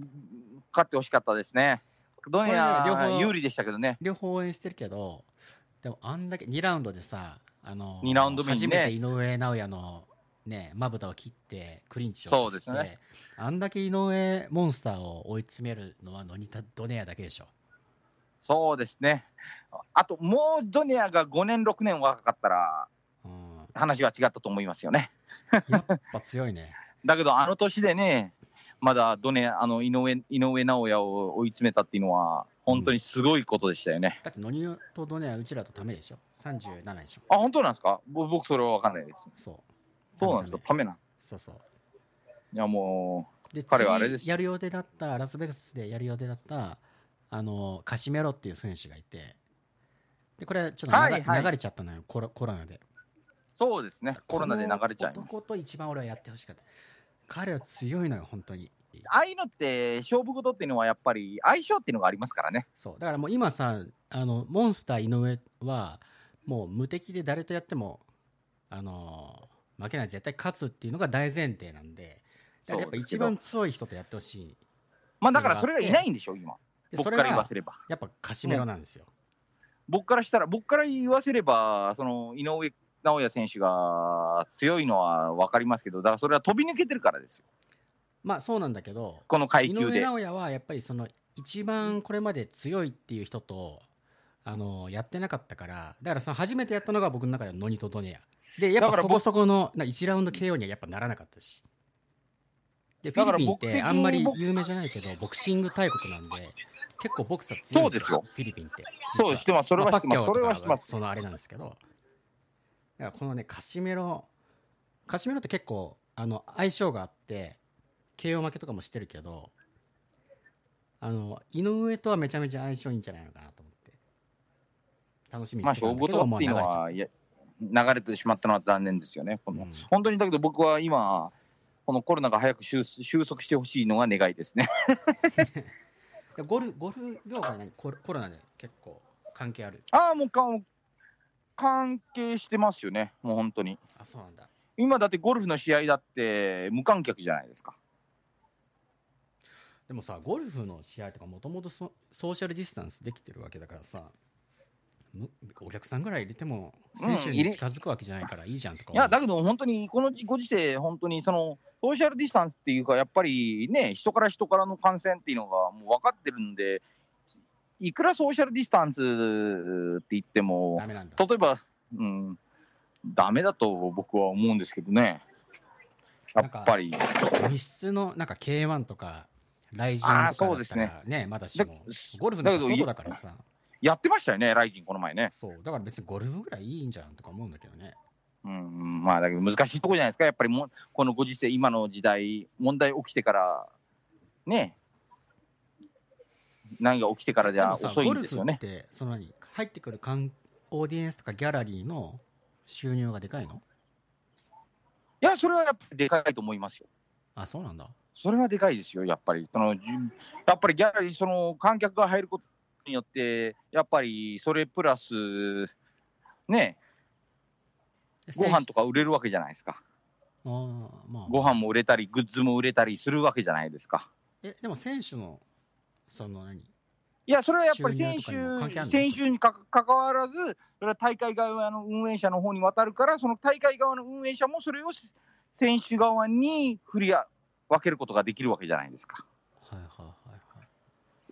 [SPEAKER 2] 勝ってほしかったですね。ドネ
[SPEAKER 1] これね両
[SPEAKER 2] ア
[SPEAKER 1] 方
[SPEAKER 2] 有利でしたけどね。
[SPEAKER 1] 両方応援してるけどでもあんだけ2ラウンドでさあの
[SPEAKER 2] 二ラウンド目にね
[SPEAKER 1] 初めて井上尚弥のねまぶたを切ってクリンチをさせて
[SPEAKER 2] ね。
[SPEAKER 1] あんだけ井上モンスターを追い詰めるのはノニト・ドネアだけでしょ。
[SPEAKER 2] そうですね。あと、もうドネアが5年、6年若かったら、
[SPEAKER 1] うん。
[SPEAKER 2] 話は違ったと思いますよね。
[SPEAKER 1] やっぱ強いね。
[SPEAKER 2] だけど、あの年でね、まだドネア、あの井上井上尚弥を追い詰めたっていうのは、本当にすごいことでしたよね。
[SPEAKER 1] だってノニト・ドネアうちらとためでしょ。37でしょ。
[SPEAKER 2] あ、本当なんですか？ぼ僕、それは分かんないです。
[SPEAKER 1] そう
[SPEAKER 2] そうなんですか、ためなん。
[SPEAKER 1] そうそう。
[SPEAKER 2] いや、も
[SPEAKER 1] で
[SPEAKER 2] 彼はあれです。
[SPEAKER 1] 次やる予定だったラスベガスでやる予定だったあのカシメロっていう選手がいて。でこれちょっと流,、
[SPEAKER 2] はいはい。
[SPEAKER 1] 流れちゃったのよコロコロナで。
[SPEAKER 2] う、そうですね、コロナで流れちゃう
[SPEAKER 1] 男と一番俺はやってほしかった。彼は強いのよ本当に。
[SPEAKER 2] ああいうのって、勝負事っていうのはやっぱり相性っていうのがありますからね。
[SPEAKER 1] そう。だからもう今さあのモンスター井上はもう無敵で誰とやってもあの負けない絶対勝つっていうのが大前提なんでだからやっぱ一番強い人とやってほしい
[SPEAKER 2] まあだからそれがいないんでしょ、今。僕から
[SPEAKER 1] でそれが
[SPEAKER 2] 言わせれば。
[SPEAKER 1] やっぱカシメロなんですよ、
[SPEAKER 2] 僕からしたら、僕から言わせれば、その井上尚弥選手が強いのは分かりますけど、だからそれは飛び抜けてるからですよ、
[SPEAKER 1] まあそうなんだけど
[SPEAKER 2] この階
[SPEAKER 1] 井
[SPEAKER 2] 級で。
[SPEAKER 1] 上尚弥はやっぱりその一番これまで強いっていう人とあのやってなかったからだからその初めてやったのが僕の中ではノニト・ドネアでやっぱそこそこのな1ラウンド KO にはやっぱならなかったし。でフィリピンってあんまり有名じゃないけどボクシング大国なんで結構ボクサー強いんですよフィリピンって
[SPEAKER 2] そう、知ってます、それは知ってます、それはます。
[SPEAKER 1] そのあれなんですけど。だからこのねカシメロカシメロって結構あの相性があって KO 負けとかもしてるけどあの井上とはめちゃめちゃ相性いいんじゃないのかなと思って楽しみに
[SPEAKER 2] まあ、
[SPEAKER 1] してたんだけど、
[SPEAKER 2] 事っていうの
[SPEAKER 1] もう流れ
[SPEAKER 2] 流れてしまったのは残念ですよね。この
[SPEAKER 1] うん
[SPEAKER 2] 本当にだけど僕は今、このコロナが早く収収束してほしいのが願いですね。
[SPEAKER 1] たゴルゴルフ業界何？コロナで結構関係ある？
[SPEAKER 2] ああ、もうか関係してますよね、もう本当に。
[SPEAKER 1] あそうなんだ
[SPEAKER 2] 今だってゴルフの試合だって無観客じゃないですか。
[SPEAKER 1] でもさゴルフの試合とかもともとソソーシャルディスタンスできてるわけだからさむお客さんぐらい入れても選手に近づくわけじゃないからいいじゃんとか
[SPEAKER 2] いや、だけど本当にこのご時世、本当にそのソーシャルディスタンスっていうか、やっぱりね、人から人からの感染っていうのがもう分かってるんで、いくらソーシャルディスタンスって言っても
[SPEAKER 1] ダ、メなんだ。
[SPEAKER 2] 例えば、うん、ダメだと僕は思うんですけどね。やっぱり。
[SPEAKER 1] 密室のなんか K1 とか、ライジンとかだっ
[SPEAKER 2] ね
[SPEAKER 1] まだし
[SPEAKER 2] だ
[SPEAKER 1] も、ゴルフなんか
[SPEAKER 2] だけど
[SPEAKER 1] 外だからさ、
[SPEAKER 2] やってましたよね、ライジンこの前ね。
[SPEAKER 1] そう、だから別にゴルフぐらいいいんじゃんとか思うんだけどね。
[SPEAKER 2] うん、まあだけど難しいところじゃないですか、やっぱりもうこのご時世、今の時代、問題起きてから、ね、何が起きてからじゃ遅い
[SPEAKER 1] ゴル
[SPEAKER 2] んですよね。
[SPEAKER 1] フって、その何、入ってくる観オーディエンスとかギャラリーの収入がでかいの？
[SPEAKER 2] いや、それはやっぱりでかいと思いますよ。
[SPEAKER 1] あ、そうなんだ。
[SPEAKER 2] それはでかいですよ、やっぱり。そのじやっぱりギャラリー、その観客が入ることによって、やっぱりそれプラス、ね、ご飯とか売れるわけじゃないですか。
[SPEAKER 1] あーまあ、
[SPEAKER 2] ご飯も売れたり、グッズも売れたりするわけじゃないですか。
[SPEAKER 1] え、でも選手の、その何？
[SPEAKER 2] いや、それはやっぱり選手、
[SPEAKER 1] の？
[SPEAKER 2] 選手にかかかわらず、それは大会側の運営者の方に渡るから、その大会側の運営者もそれを選手側に振り分けることができるわけじゃないですか。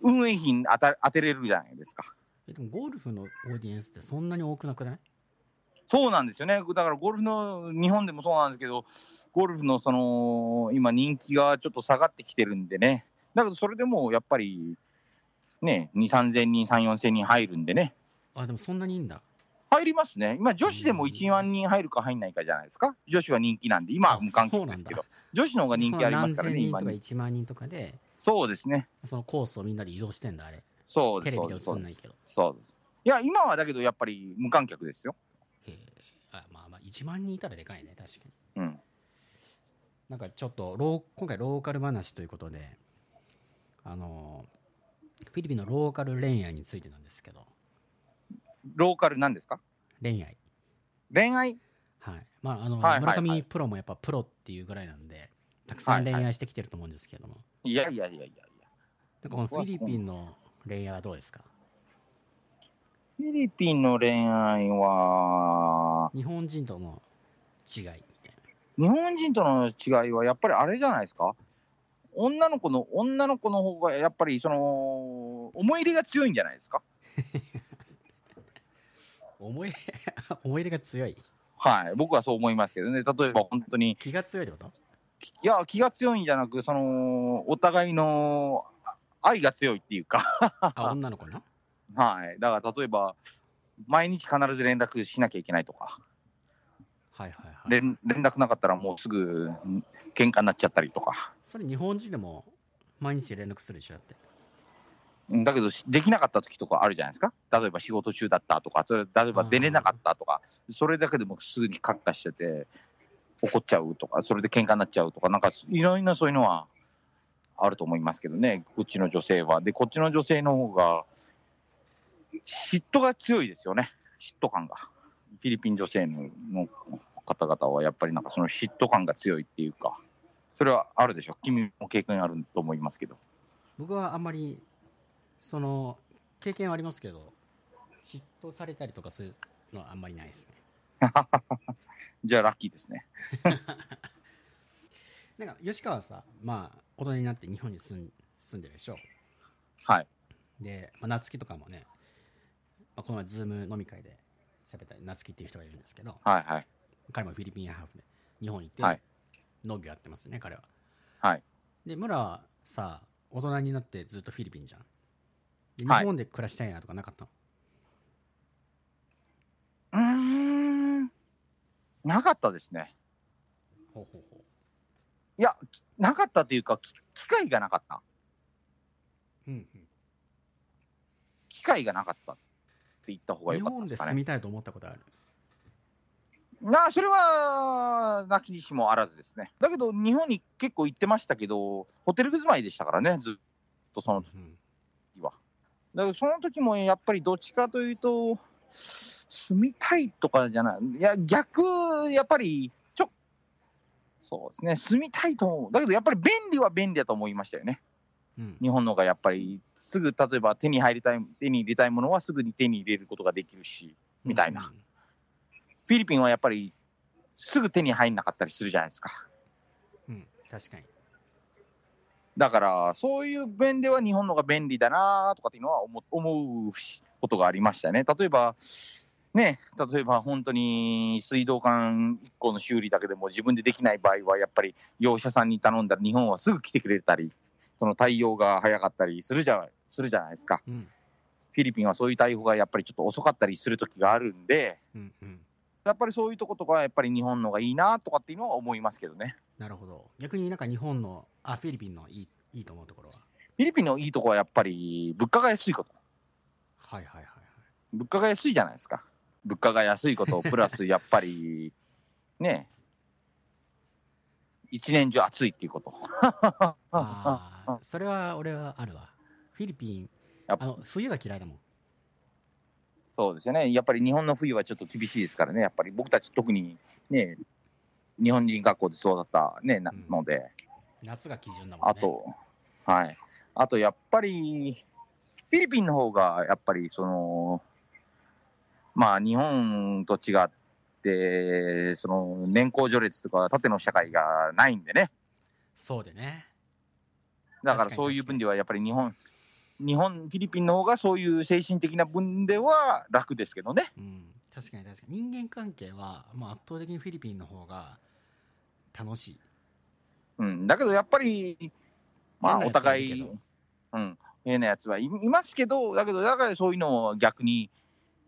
[SPEAKER 2] 運営費に当た当てれるじゃないですか。
[SPEAKER 1] え、でもゴルフのオーディエンスってそんなに多くなくない？
[SPEAKER 2] そうなんですよね。だからゴルフの、日本でもそうなんですけど、ゴルフのその、今人気がちょっと下がってきてるんでね。だけどそれでもやっぱり、ね、2、3000人、3、4000人入るんでね。
[SPEAKER 1] あ、でもそんなにいいんだ。
[SPEAKER 2] 入りますね。今、女子でも1万人入るか入んないかじゃないですか。女子は人気なんで、今は無観客ですけど。女子の方が人気ありますからね、今
[SPEAKER 1] その何千人とか1万人とかで、
[SPEAKER 2] そうですね。
[SPEAKER 1] そのコースをみんなで移動してんだ、あれ。
[SPEAKER 2] そうです。
[SPEAKER 1] テレビで映んないけど。
[SPEAKER 2] そうです。いや、今はだけどやっぱり無観客ですよ。
[SPEAKER 1] へえ。あ、まあまあ、1万人いたらでかいね、確かに。
[SPEAKER 2] うん。
[SPEAKER 1] なんかちょっとロー、今回ローカル話ということで、あの、フィリピンのローカル恋愛についてなんですけど、
[SPEAKER 2] ローカルなんですか？
[SPEAKER 1] 恋愛。
[SPEAKER 2] 恋愛？
[SPEAKER 1] はい。まあ、あの、
[SPEAKER 2] はいはい
[SPEAKER 1] 村
[SPEAKER 2] はい
[SPEAKER 1] 上プロもやっぱプロっていうぐらいなんで、たくさん恋愛してきてると思うんですけども、
[SPEAKER 2] いやいやいやいやいや。
[SPEAKER 1] なんかこのフィリピンの恋愛はどうですか？
[SPEAKER 2] フィリピンの恋愛は、
[SPEAKER 1] 日本人との違い
[SPEAKER 2] 日本人との違いはやっぱりあれじゃないですか？女の子の、女の子の方がやっぱりその、思い入れが強いんじゃないですか？
[SPEAKER 1] な。思い、思い入れが強い。
[SPEAKER 2] はい。僕はそう思いますけどね。例えば本当に、
[SPEAKER 1] 気が強いってこと？
[SPEAKER 2] いや、気が強いんじゃなく、その、お互いの愛が強いっていうか、
[SPEAKER 1] あ、女の子の？
[SPEAKER 2] はい。だから例えば、毎日必ず連絡しなきゃいけないとか、
[SPEAKER 1] はいはいはい。
[SPEAKER 2] 連連絡なかったらもうすぐん喧嘩になっちゃったりとか。
[SPEAKER 1] それ日本人でも毎日連絡するでしょだって。
[SPEAKER 2] うんだけど、しできなかった時とかあるじゃないですか。例えば仕事中だったとか、それ例えば出れなかったとか、それだけでもすぐにカッカしてて、怒っちゃうとか、それで喧嘩になっちゃうとか、なんかいろいろなそういうのはあると思いますけどね、こっちの女性は。で、こっちの女性の方が、嫉妬が強いですよね、嫉妬感が。フィリピン女性のの方々はやっぱりなんかその嫉妬感が強いっていうか、それはあるでしょ。君も経験あると思いますけど。
[SPEAKER 1] 僕はあんまり、その、経験はありますけど、嫉妬されたりとかそういうのはあんまりないですね。
[SPEAKER 2] じゃあラッキーですね。
[SPEAKER 1] なんか、吉川はさ、まあ、大人になって日本に住ん住んでるでしょ。
[SPEAKER 2] はい。
[SPEAKER 1] で、まあ、夏希とかもね、まあ、この前、ズーム飲み会で喋った夏希っていう人がいるんですけど、
[SPEAKER 2] はいはい。
[SPEAKER 1] 彼もフィリピンハーフで日本に行って、
[SPEAKER 2] はい
[SPEAKER 1] 農業やってますね、彼は。
[SPEAKER 2] はい。
[SPEAKER 1] で、村はさ、大人になってずっとフィリピンじゃん。日本で暮らしたいなとかなかったの、
[SPEAKER 2] うーなかったですね。
[SPEAKER 1] ほうほうほ
[SPEAKER 2] いや、きなかったというか、き機会がなかった。
[SPEAKER 1] う。うんうん
[SPEAKER 2] 機会がなかったって言った方が
[SPEAKER 1] 日
[SPEAKER 2] よかった
[SPEAKER 1] 本です住
[SPEAKER 2] でかね。
[SPEAKER 1] みたいと思ったことある？
[SPEAKER 2] なあ、それは、なきにしもあらずですね。だけど、日本に結構行ってましたけど、ホテル住まいでしたからね、ずっとその時
[SPEAKER 1] うん
[SPEAKER 2] は。だその時もやっぱりどっちかというと、住みたいとかじゃない、いや、逆、やっぱり、ちょ、そうですね、住みたいと思う。だけどやっぱり便利は便利だと思いましたよね。
[SPEAKER 1] うん
[SPEAKER 2] 日本のがやっぱり、すぐ例えば手に入りたい、手に入れたいものはすぐに手に入れることができるし、みたいな。フィリピンはやっぱり、すぐ手に入んなかったりするじゃないですか。
[SPEAKER 1] うん、うん、確かに。
[SPEAKER 2] だから、そういう面では日本の方が便利だなとかっていうのは思思うことがありましたね。例えば、ね、例えば本当に水道管1個の修理だけでも自分でできない場合は、やっぱり業者さんに頼んだら日本はすぐ来てくれたり、その対応が早かったりするじゃするじゃないですか。
[SPEAKER 1] うん
[SPEAKER 2] フィリピンはそういう対応がやっぱりちょっと遅かったりする時があるんで、
[SPEAKER 1] うんうん
[SPEAKER 2] やっぱりそういうとことかはやっぱり日本の方がいいなとかっていうのは思いますけどね。
[SPEAKER 1] なるほど逆になんか日本のあフィリピンのいいいいと思うところは？
[SPEAKER 2] フィリピンのいいとこはやっぱり物価が安いこと。
[SPEAKER 1] はいはいはいはい
[SPEAKER 2] 物価が安いじゃないですか。物価が安いこと、プラスやっぱり、ね、一年中暑いっていうこと。
[SPEAKER 1] ああそれは俺はあるわフィリピン
[SPEAKER 2] やっ
[SPEAKER 1] あの冬が嫌いだもん
[SPEAKER 2] そうですよね。やっぱり日本の冬はちょっと厳しいですからね。やっぱり僕たち特にね、日本人学校で育ったね、な
[SPEAKER 1] うん
[SPEAKER 2] ので、
[SPEAKER 1] 夏が基準だもんね
[SPEAKER 2] あと、はい。あとやっぱり、フィリピンの方がやっぱりその、まあ日本と違って、その年功序列とか縦の社会がないんでね。
[SPEAKER 1] そうでね
[SPEAKER 2] だからそういう分ではやっぱり日本、日本、フィリピンの方がそういう精神的な分では楽ですけどね。
[SPEAKER 1] うん確かに確かに人間関係は、まあ、圧倒的にフィリピンの方が楽しい
[SPEAKER 2] うん。だけどやっぱり、まあお互
[SPEAKER 1] はい
[SPEAKER 2] うん。変なやつはいいますけど、だけど、だからそういうのを逆に、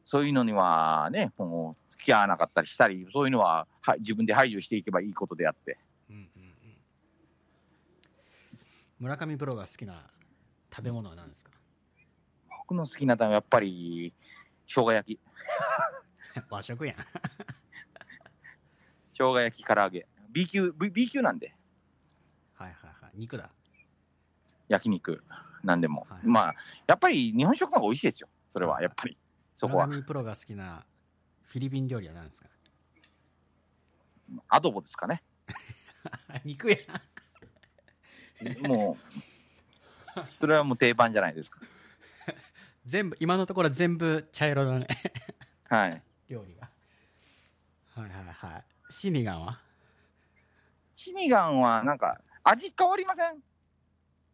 [SPEAKER 2] そういうのにはね、もう付き合わなかったりしたり、そういうのは、はい、自分で排除していけばいいことであって。
[SPEAKER 1] うんうんうん村上プロが好きな食べ物は何ですか？
[SPEAKER 2] 僕の好きな食べ物はやっぱり、生姜焼き。
[SPEAKER 1] 和食やん
[SPEAKER 2] 生姜焼き唐揚げ。B 級、B, B 級なんで、
[SPEAKER 1] はいはいはい肉だ
[SPEAKER 2] 焼肉なんでも。
[SPEAKER 1] はい
[SPEAKER 2] まあ、やっぱり日本食の方が美味しいですよ。それは、やっぱり。そこは。
[SPEAKER 1] 村上プロが好きなフィリピン料理は何ですか？
[SPEAKER 2] アドボですかね。
[SPEAKER 1] 肉や
[SPEAKER 2] もう、それはもう定番じゃないですか。
[SPEAKER 1] 全部今のところ全部茶色だね
[SPEAKER 2] はい。
[SPEAKER 1] 料理がはいはいはいシニガンは？
[SPEAKER 2] シニガンはなんか、味変わりません？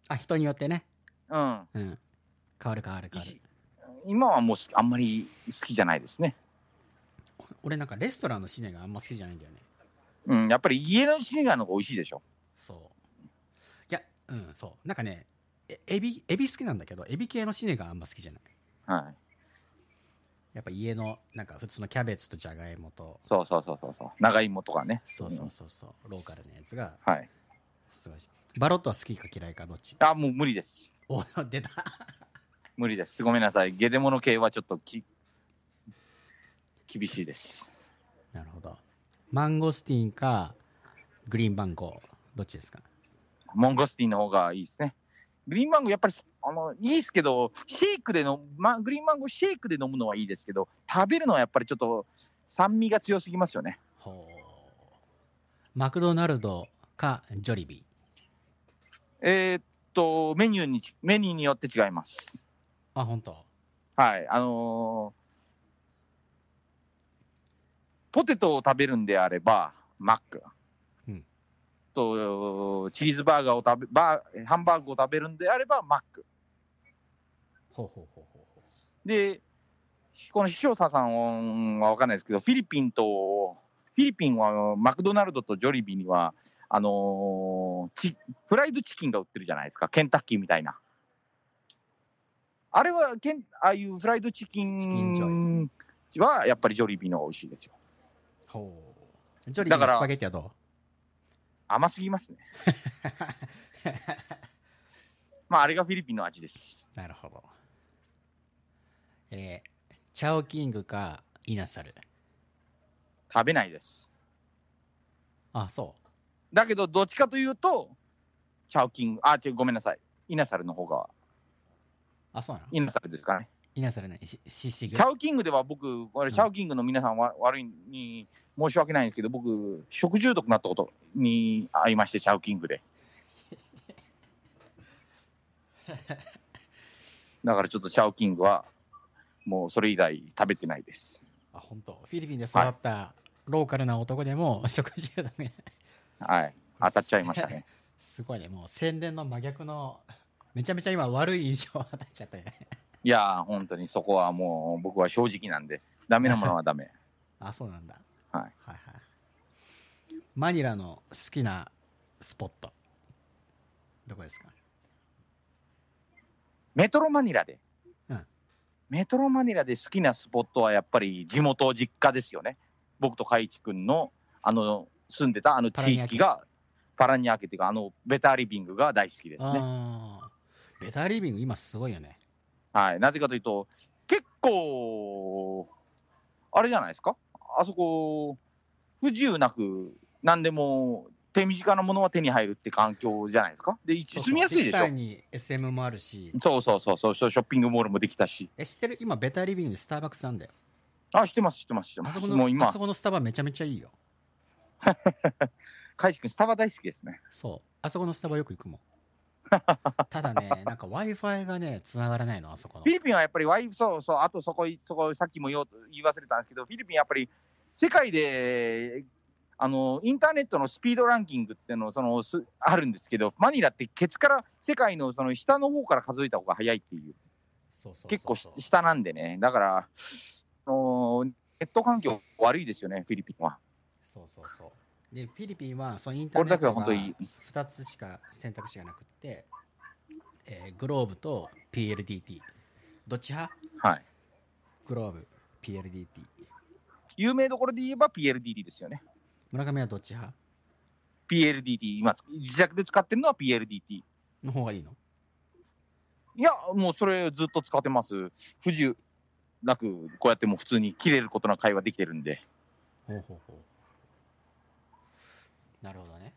[SPEAKER 1] あ人によってね
[SPEAKER 2] うん。
[SPEAKER 1] うん変わる変わる変わる
[SPEAKER 2] 今はもうあんまり好きじゃないですね。
[SPEAKER 1] 俺なんかレストランのシネガンあんま好きじゃないんだよね
[SPEAKER 2] うん、やっぱり家のシニガンの方が美味しいでしょ。
[SPEAKER 1] そういやうんそうなんかねえエビエビ好きなんだけどエビ系のシネガンあんま好きじゃない
[SPEAKER 2] はい。
[SPEAKER 1] やっぱ家のなんか普通のキャベツとじゃがいもと
[SPEAKER 2] そうそうそうそうそう。長芋とかね。
[SPEAKER 1] そうそうそうそうローカルのやつが
[SPEAKER 2] うん。はい。
[SPEAKER 1] すごいバロットは好きか嫌いかどっち？
[SPEAKER 2] あ、もう無理です。
[SPEAKER 1] お出た
[SPEAKER 2] 無理です。ごめんなさい。ゲデモノ系はちょっとき厳しいです。
[SPEAKER 1] なるほどマンゴスティンかグリーンバンゴどっちですか？
[SPEAKER 2] モンゴスティンの方がいいですね。グリーンマンゴーやっぱりあのいいですけど、シェイクでの、ま、グリーンマンゴーシェイクで飲むのはいいですけど、食べるのはやっぱりちょっと酸味が強すぎますよね。
[SPEAKER 1] ほうマクドナルドかジョリビ
[SPEAKER 2] えーっと、メニューにち、メニューによって違います。
[SPEAKER 1] あ本当
[SPEAKER 2] はい、あのーポテトを食べるんであれば、マック。
[SPEAKER 1] うん
[SPEAKER 2] と、チーズバーガーを食べ、バー、ハンバーグを食べるんであれば、マック。
[SPEAKER 1] ほうほうほうほうほ
[SPEAKER 2] で、この塩佐さんは分かんないですけど、フィリピンと、フィリピンはマクドナルドとジョリビには、あのーチフライドチキンが売ってるじゃないですか、ケンタッキーみたいな。あれはケン、ああいうフライドチキ
[SPEAKER 1] チキン
[SPEAKER 2] はやっぱりジョリビの方が美味しいですよ。
[SPEAKER 1] うほうジョリビ
[SPEAKER 2] だから
[SPEAKER 1] のスパゲッティはど
[SPEAKER 2] 甘すぎますね。まあ、あれがフィリピンの味です。
[SPEAKER 1] うなるほどえー、チャオキングかイナサル？
[SPEAKER 2] 食べないです。
[SPEAKER 1] あそ
[SPEAKER 2] だけど、どっちかというと、チャオキング、あ、違う、ごめんなさい。イナサルの方が、
[SPEAKER 1] うあそうなの？
[SPEAKER 2] イナサルですかね。
[SPEAKER 1] イナサルねシシシグ
[SPEAKER 2] シャウキングでは僕、これ、
[SPEAKER 1] うん
[SPEAKER 2] シャウキングの皆さんは悪いに申し訳ないんですけど、僕、食中毒になったことに会いまして、シャウキングで。だからちょっとシャウキングは、もうそれ以来食べてないです。
[SPEAKER 1] あ本当？フィリピンで育ったローカルな男でも食事がダメ
[SPEAKER 2] はい。当たっちゃいましたね。
[SPEAKER 1] すごいねもう宣伝の真逆のめちゃめちゃ今悪い印象を与えちゃったよね
[SPEAKER 2] いやー、本当にそこはもう僕は正直なんで、ダメなものはダメ。
[SPEAKER 1] あそうなんだ。
[SPEAKER 2] はい。
[SPEAKER 1] はいはい。マニラの好きなスポット。どこですか？
[SPEAKER 2] メトロマニラで、
[SPEAKER 1] うん。
[SPEAKER 2] メトロマニラで好きなスポットはやっぱり地元、実家ですよね。僕と海一君のあの住んでたあの地域が、パラニアケっていうか、あのベターリビングが大好きですね。
[SPEAKER 1] ああベターリビング今すごいよね。
[SPEAKER 2] はい、なぜかというと、結構、あれじゃないですか、あそこ、不自由なく、何でも手短なものは手に入るって環境じゃないですか？で、
[SPEAKER 1] そうそう。
[SPEAKER 2] 住みやすいでしょ？
[SPEAKER 1] ディクター。に SM もあるし。
[SPEAKER 2] そうそうそうそう、ショッピングモールもできたし。
[SPEAKER 1] え知ってる？今ベターリビングでスターバックスなんだよ。
[SPEAKER 2] あ、知ってます、知ってます、知ってます。
[SPEAKER 1] あそこの
[SPEAKER 2] もう今。
[SPEAKER 1] あそ、このスタバめちゃめちゃいいよ。
[SPEAKER 2] 海地君、スタバ大好きですね。
[SPEAKER 1] そう。あそこのスタバよく行くもん ただねなんか w i f i がね繋がらないのあそこの。
[SPEAKER 2] フィリピンはやっぱりワイ、そうそう、あとそこ、そこ、さっきも言おう言い忘れたんですけど、フィリピンやっぱり世界で、あの、インターネットのスピードランキングっていうのそのすあるんですけど、マニラってケツから、世界のその下の方から数えた方が早いっていう、
[SPEAKER 1] そうそう。
[SPEAKER 2] 結構し下なんでね、だから、あのネット環境悪いですよね、フィリピンは。
[SPEAKER 1] そうそうそうでフィリピンはそのインター
[SPEAKER 2] これだけは
[SPEAKER 1] ネットが
[SPEAKER 2] 本当に、
[SPEAKER 1] 2つしか選択肢がなくって、えーグローブと PLDT どっち派？
[SPEAKER 2] はい。
[SPEAKER 1] グローブ PLDT
[SPEAKER 2] 有名どころで言えば PLDT ですよね。
[SPEAKER 1] 村上はどっち派
[SPEAKER 2] ？PLDT、今、自宅で使ってるのは PLDT。
[SPEAKER 1] の方がいいの？
[SPEAKER 2] いや、もうそれずっと使ってます。不自由なく、こうやってもう普通に切れることなく会話できてるんで。
[SPEAKER 1] ほうほうほうなるほどね。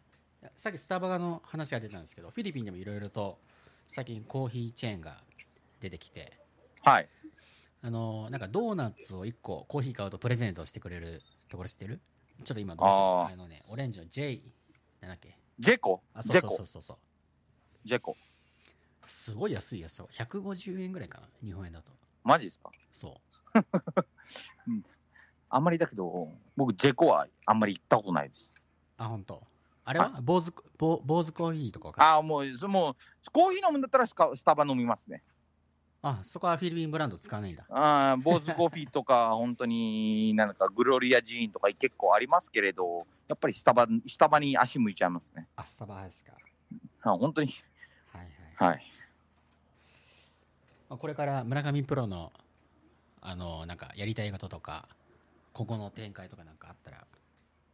[SPEAKER 1] さっきスタバの話が出たんですけどフィリピンでもいろいろと最近コーヒーチェーンが出てきて
[SPEAKER 2] はい。
[SPEAKER 1] あのなんかドーナツを1個コーヒー買うとプレゼントしてくれるところ知ってる？ちょっと今どうし
[SPEAKER 2] あー。
[SPEAKER 1] あのねオレンジの J なんだっけ？
[SPEAKER 2] ジェコ
[SPEAKER 1] あそう
[SPEAKER 2] ジェコ
[SPEAKER 1] そうそうそう。そう
[SPEAKER 2] ジェコ。
[SPEAKER 1] すごい安いやつよ150円ぐらいかな？日本円だと。
[SPEAKER 2] マジですか？
[SPEAKER 1] そう。
[SPEAKER 2] あんまりだけど、僕、ジェコはあんまり行ったことないです。
[SPEAKER 1] あ本当あれは？坊主坊坊主コーヒーとか
[SPEAKER 2] ああ、もう、そもう、コーヒー飲むんだったらスカスタバ飲みますね。
[SPEAKER 1] あそこはフィリピンブランド使わないんだ
[SPEAKER 2] ああ、ボーズコーヒーとか、本当になんかグロリアジーンとか結構ありますけれど、やっぱりスタバ、スタバに足向いちゃいますね。
[SPEAKER 1] あスタバですか
[SPEAKER 2] あ本当に。
[SPEAKER 1] はいはい
[SPEAKER 2] はい。
[SPEAKER 1] まあこれから村上プロのあのなんかやりたいこととかここの展開とかなんかあったら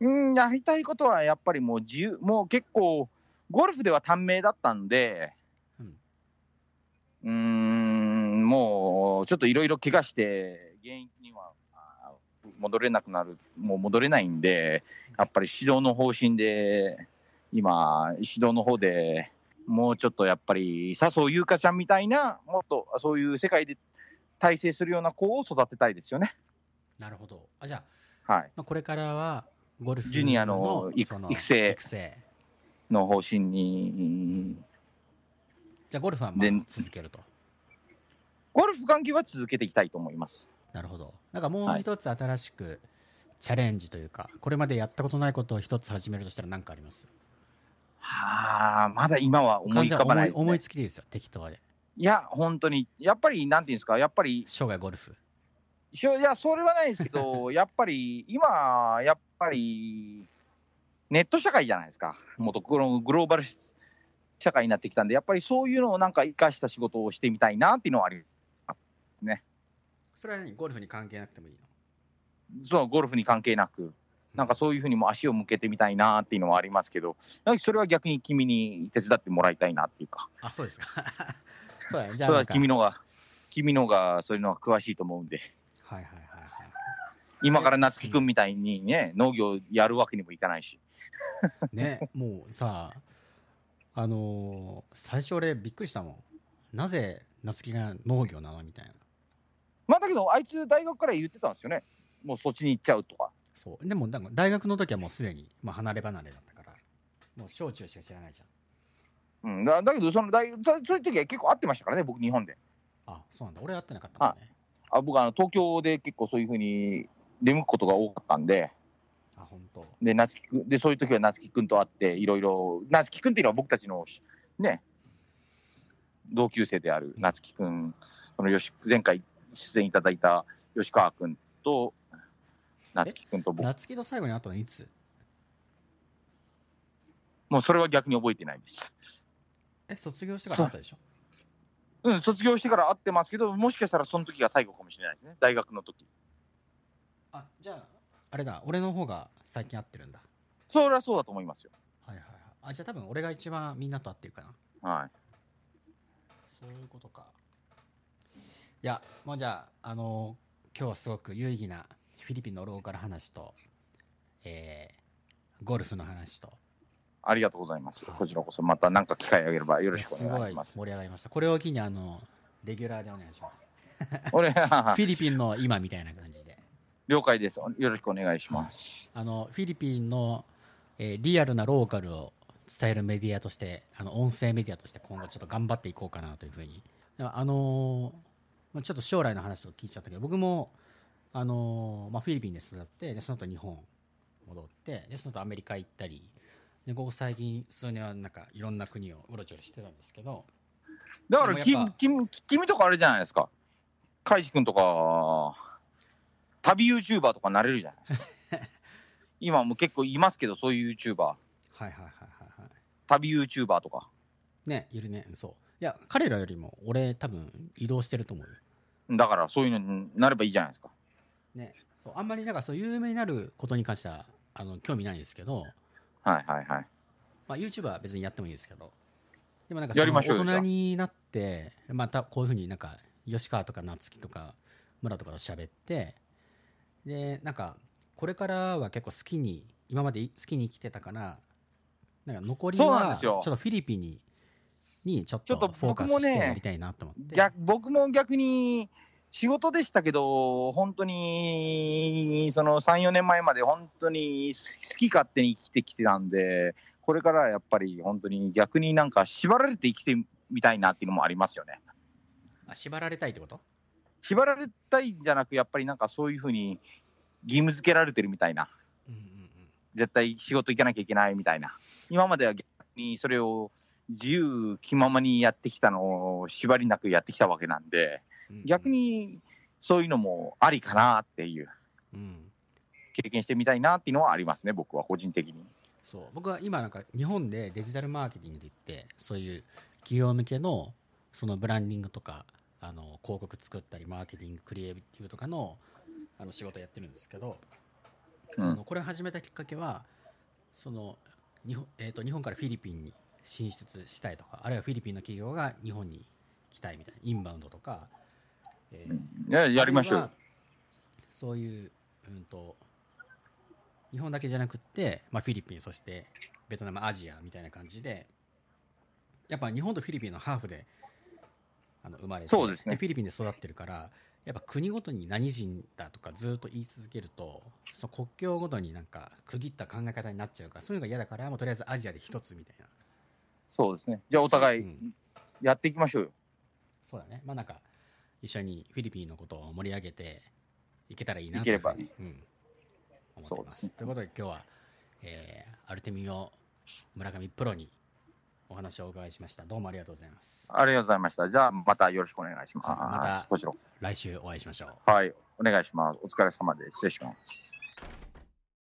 [SPEAKER 2] うん、やりたいことはやっぱりもう自由、もう結構、ゴルフでは短命だったんで、
[SPEAKER 1] うん
[SPEAKER 2] ん、もうちょっといろいろ怪我して、現役にはあ戻れなくなる、もう戻れないんで、やっぱり指導の方針で、今、指導の方でもうちょっとやっぱり、笹生優香ちゃんみたいな、もっとそういう世界で大成するような子を育てたいですよね。
[SPEAKER 1] なるほどあじゃあ、
[SPEAKER 2] はい。
[SPEAKER 1] まあ、これからは
[SPEAKER 2] ジュニアの育
[SPEAKER 1] その
[SPEAKER 2] 育成。の方針に、
[SPEAKER 1] じゃあゴルフはま
[SPEAKER 2] で
[SPEAKER 1] あ続けると。
[SPEAKER 2] ゴルフ関係は続けていきたいと思います。
[SPEAKER 1] なるほど。なんかもう一つ新しくチャレンジというか、これまでやったことないことを一つ始めるとしたら何かあります？
[SPEAKER 2] はあ、まだ今は思い浮
[SPEAKER 1] 完全に思い
[SPEAKER 2] かばないです、ね。
[SPEAKER 1] 思いつきでいいですよ。適当で。
[SPEAKER 2] いや、本当に、やっぱり、なんていうんですか、やっぱり、
[SPEAKER 1] 生涯ゴルフ
[SPEAKER 2] いや、それはないですけど、やっぱり、今、やっぱり、ネット社会じゃないですか。もっとグログローバル社会になってきたんで、やっぱりそういうのをなんか生かした仕事をしてみたいなっていうのはあり、
[SPEAKER 1] それは何？ゴルフに関係なくてもいいの？
[SPEAKER 2] そのゴルフに関係なく、なんかそういうふうにも足を向けてみたいなっていうのはありますけど、それは逆に君に手伝ってもらいたいなっていうか、
[SPEAKER 1] あそうですか。そうだね。じゃあ
[SPEAKER 2] 君のが、君のがそういうのは詳しいと思うんで。
[SPEAKER 1] はいはいはいはい。
[SPEAKER 2] 今から夏樹君みたいにね、農業やるわけにもいかないし。
[SPEAKER 1] ねもうさあのー最初俺びっくりしたもん。なぜ夏希が農業なのみたいな。
[SPEAKER 2] まあだけど、あいつ大学から言ってたんですよね。もうそっちに行っちゃうとか。
[SPEAKER 1] そう。でもなんか大学の時はもうすでに、まあ、離れ離れだったから。もう小中しか知らないじゃん。
[SPEAKER 2] うん、だだけどその大、そそういう時は結構会ってましたからね、僕、日本で。
[SPEAKER 1] あそうなんだ。俺会ってなかったもんね
[SPEAKER 2] あ僕あの、東京で結構そういうふうに出向くことが多かったんで、
[SPEAKER 1] あ本当。
[SPEAKER 2] で、夏樹くん、で、そういう時は夏樹くんと会って、いろいろ、夏樹くんっていうのは僕たちの、ね、同級生である夏樹くん、その吉前回出演いただいた吉川くんと、夏樹くんと僕、
[SPEAKER 1] 夏希と最後に会ったのいつ？
[SPEAKER 2] もうそれは逆に覚えてないです。
[SPEAKER 1] え卒業してから会ったでしょ？
[SPEAKER 2] うん、卒業してから会ってますけど、もしかしたらその時が最後かもしれないですね、大学の時。
[SPEAKER 1] あじゃああれだ俺の方が最近会ってるんだ
[SPEAKER 2] それはそうだと思いますよ。
[SPEAKER 1] はいはいはいあじゃあ多分俺が一番みんなと会ってるかな
[SPEAKER 2] はい。
[SPEAKER 1] そういうことかいやもうじゃああの今日はすごく有意義なフィリピンのローカル話とえーゴルフの話と
[SPEAKER 2] ありがとうございます。こちらこそ、また何か機会あげればよろしくお願いします。
[SPEAKER 1] 盛り上がりましたこれを機にあのレギュラーでお願いします
[SPEAKER 2] 俺、
[SPEAKER 1] フィリピンの今みたいな感じで
[SPEAKER 2] 了解です。よろしくお願いします。
[SPEAKER 1] あのフィリピンの、えーリアルなローカルを伝えるメディアとしてあの音声メディアとして今後ちょっと頑張っていこうかなというふうにあのーまあちょっと将来の話を聞いちゃったけど僕も、あのーまあ、フィリピンで育ってでその後日本戻ってでその後アメリカ行ったりでここ最近数年はなんかいろんな国をうろちょろしてたんですけど
[SPEAKER 2] だからき
[SPEAKER 1] でもやっぱ
[SPEAKER 2] 君、君とかあれじゃないですか。カイジ君とか、旅 YouTuber とかなれるじゃないですか。今も結構いますけど、そういう YouTuber。
[SPEAKER 1] はいはいはいはいはい
[SPEAKER 2] 旅 YouTuber とか。
[SPEAKER 1] ねいるねそういや彼らよりも俺多分移動してると思うよ
[SPEAKER 2] だからそういうのになればいいじゃないですか。
[SPEAKER 1] ね、そうあんまりなんかそう有名になることに関してはあの興味ないんですけど、
[SPEAKER 2] はいはいはい。
[SPEAKER 1] まあ、YouTuber は別にやってもいいですけど。でもなんかその大人になってまたこういうふうになんか吉川とか夏樹とか村とかと喋ってでなんかこれからは結構好きに今まで好きに生きてたからなんか残りはちょっとフィリピンににちょっ
[SPEAKER 2] と
[SPEAKER 1] とフォーカス
[SPEAKER 2] 僕もね
[SPEAKER 1] してやりたいなと思って、
[SPEAKER 2] 逆僕も逆に仕事でしたけど、本当にその3、4年前まで本当に好き勝手に生きてきてたんで、これからはやっぱり本当に逆になんか縛られて生きてみたいなっていうのもありますよね。
[SPEAKER 1] あ縛られたいってこと？
[SPEAKER 2] 縛られたいんじゃなく、やっぱりなんかそういうふうに義務付けられてるみたいな、
[SPEAKER 1] うんうん。
[SPEAKER 2] 絶対仕事行かなきゃいけないみたいな、今までは逆にそれを自由気ままにやってきたのを縛りなくやってきたわけなんで、逆にそういうのもありかなっていう、
[SPEAKER 1] うん。
[SPEAKER 2] 経験してみたいなっていうのはありますね、僕は個人的に。
[SPEAKER 1] そう。僕は今なんか日本でデジタルマーケティングで言ってそういう企業向けのそのブランディングとかあの広告作ったりマーケティングクリエイティブとかのあの仕事やってるんですけど、
[SPEAKER 2] うん。
[SPEAKER 1] あのこれを始めたきっかけはその日本,、えー、と日本からフィリピンに進出したいとかあるいはフィリピンの企業が日本に来たいみたいなインバウンドとか、えー
[SPEAKER 2] いややりましょう。
[SPEAKER 1] そういう、うん、と日本だけじゃなくって、まあ、フィリピンそしてベトナムアジアみたいな感じでやっぱ日本とフィリピンのハーフであの生まれて
[SPEAKER 2] そうですね
[SPEAKER 1] フィリピンで育ってるからやっぱ国ごとに何人だとかずっと言い続けるとその国境ごとになんか区切った考え方になっちゃうからそういうのが嫌だからもうとりあえずアジアで一つみたいな
[SPEAKER 2] そうですね。じゃあお互い
[SPEAKER 1] うん
[SPEAKER 2] やっていきましょうよ。
[SPEAKER 1] そうだねまあなんか一緒にフィリピンのことを盛り上げていけたらいいなというふうに、うん、思ってま
[SPEAKER 2] そうですね
[SPEAKER 1] すということで今日は、えーアルテミオ村上プロにお話をお伺いしましたどうもありがとうございます
[SPEAKER 2] ありがとうございました。じゃあまたよろしくお願いします。
[SPEAKER 1] はいまた
[SPEAKER 2] こちらこ
[SPEAKER 1] 来週お会いしましょう
[SPEAKER 2] そはい、お願いします。お疲れ様です。失礼します。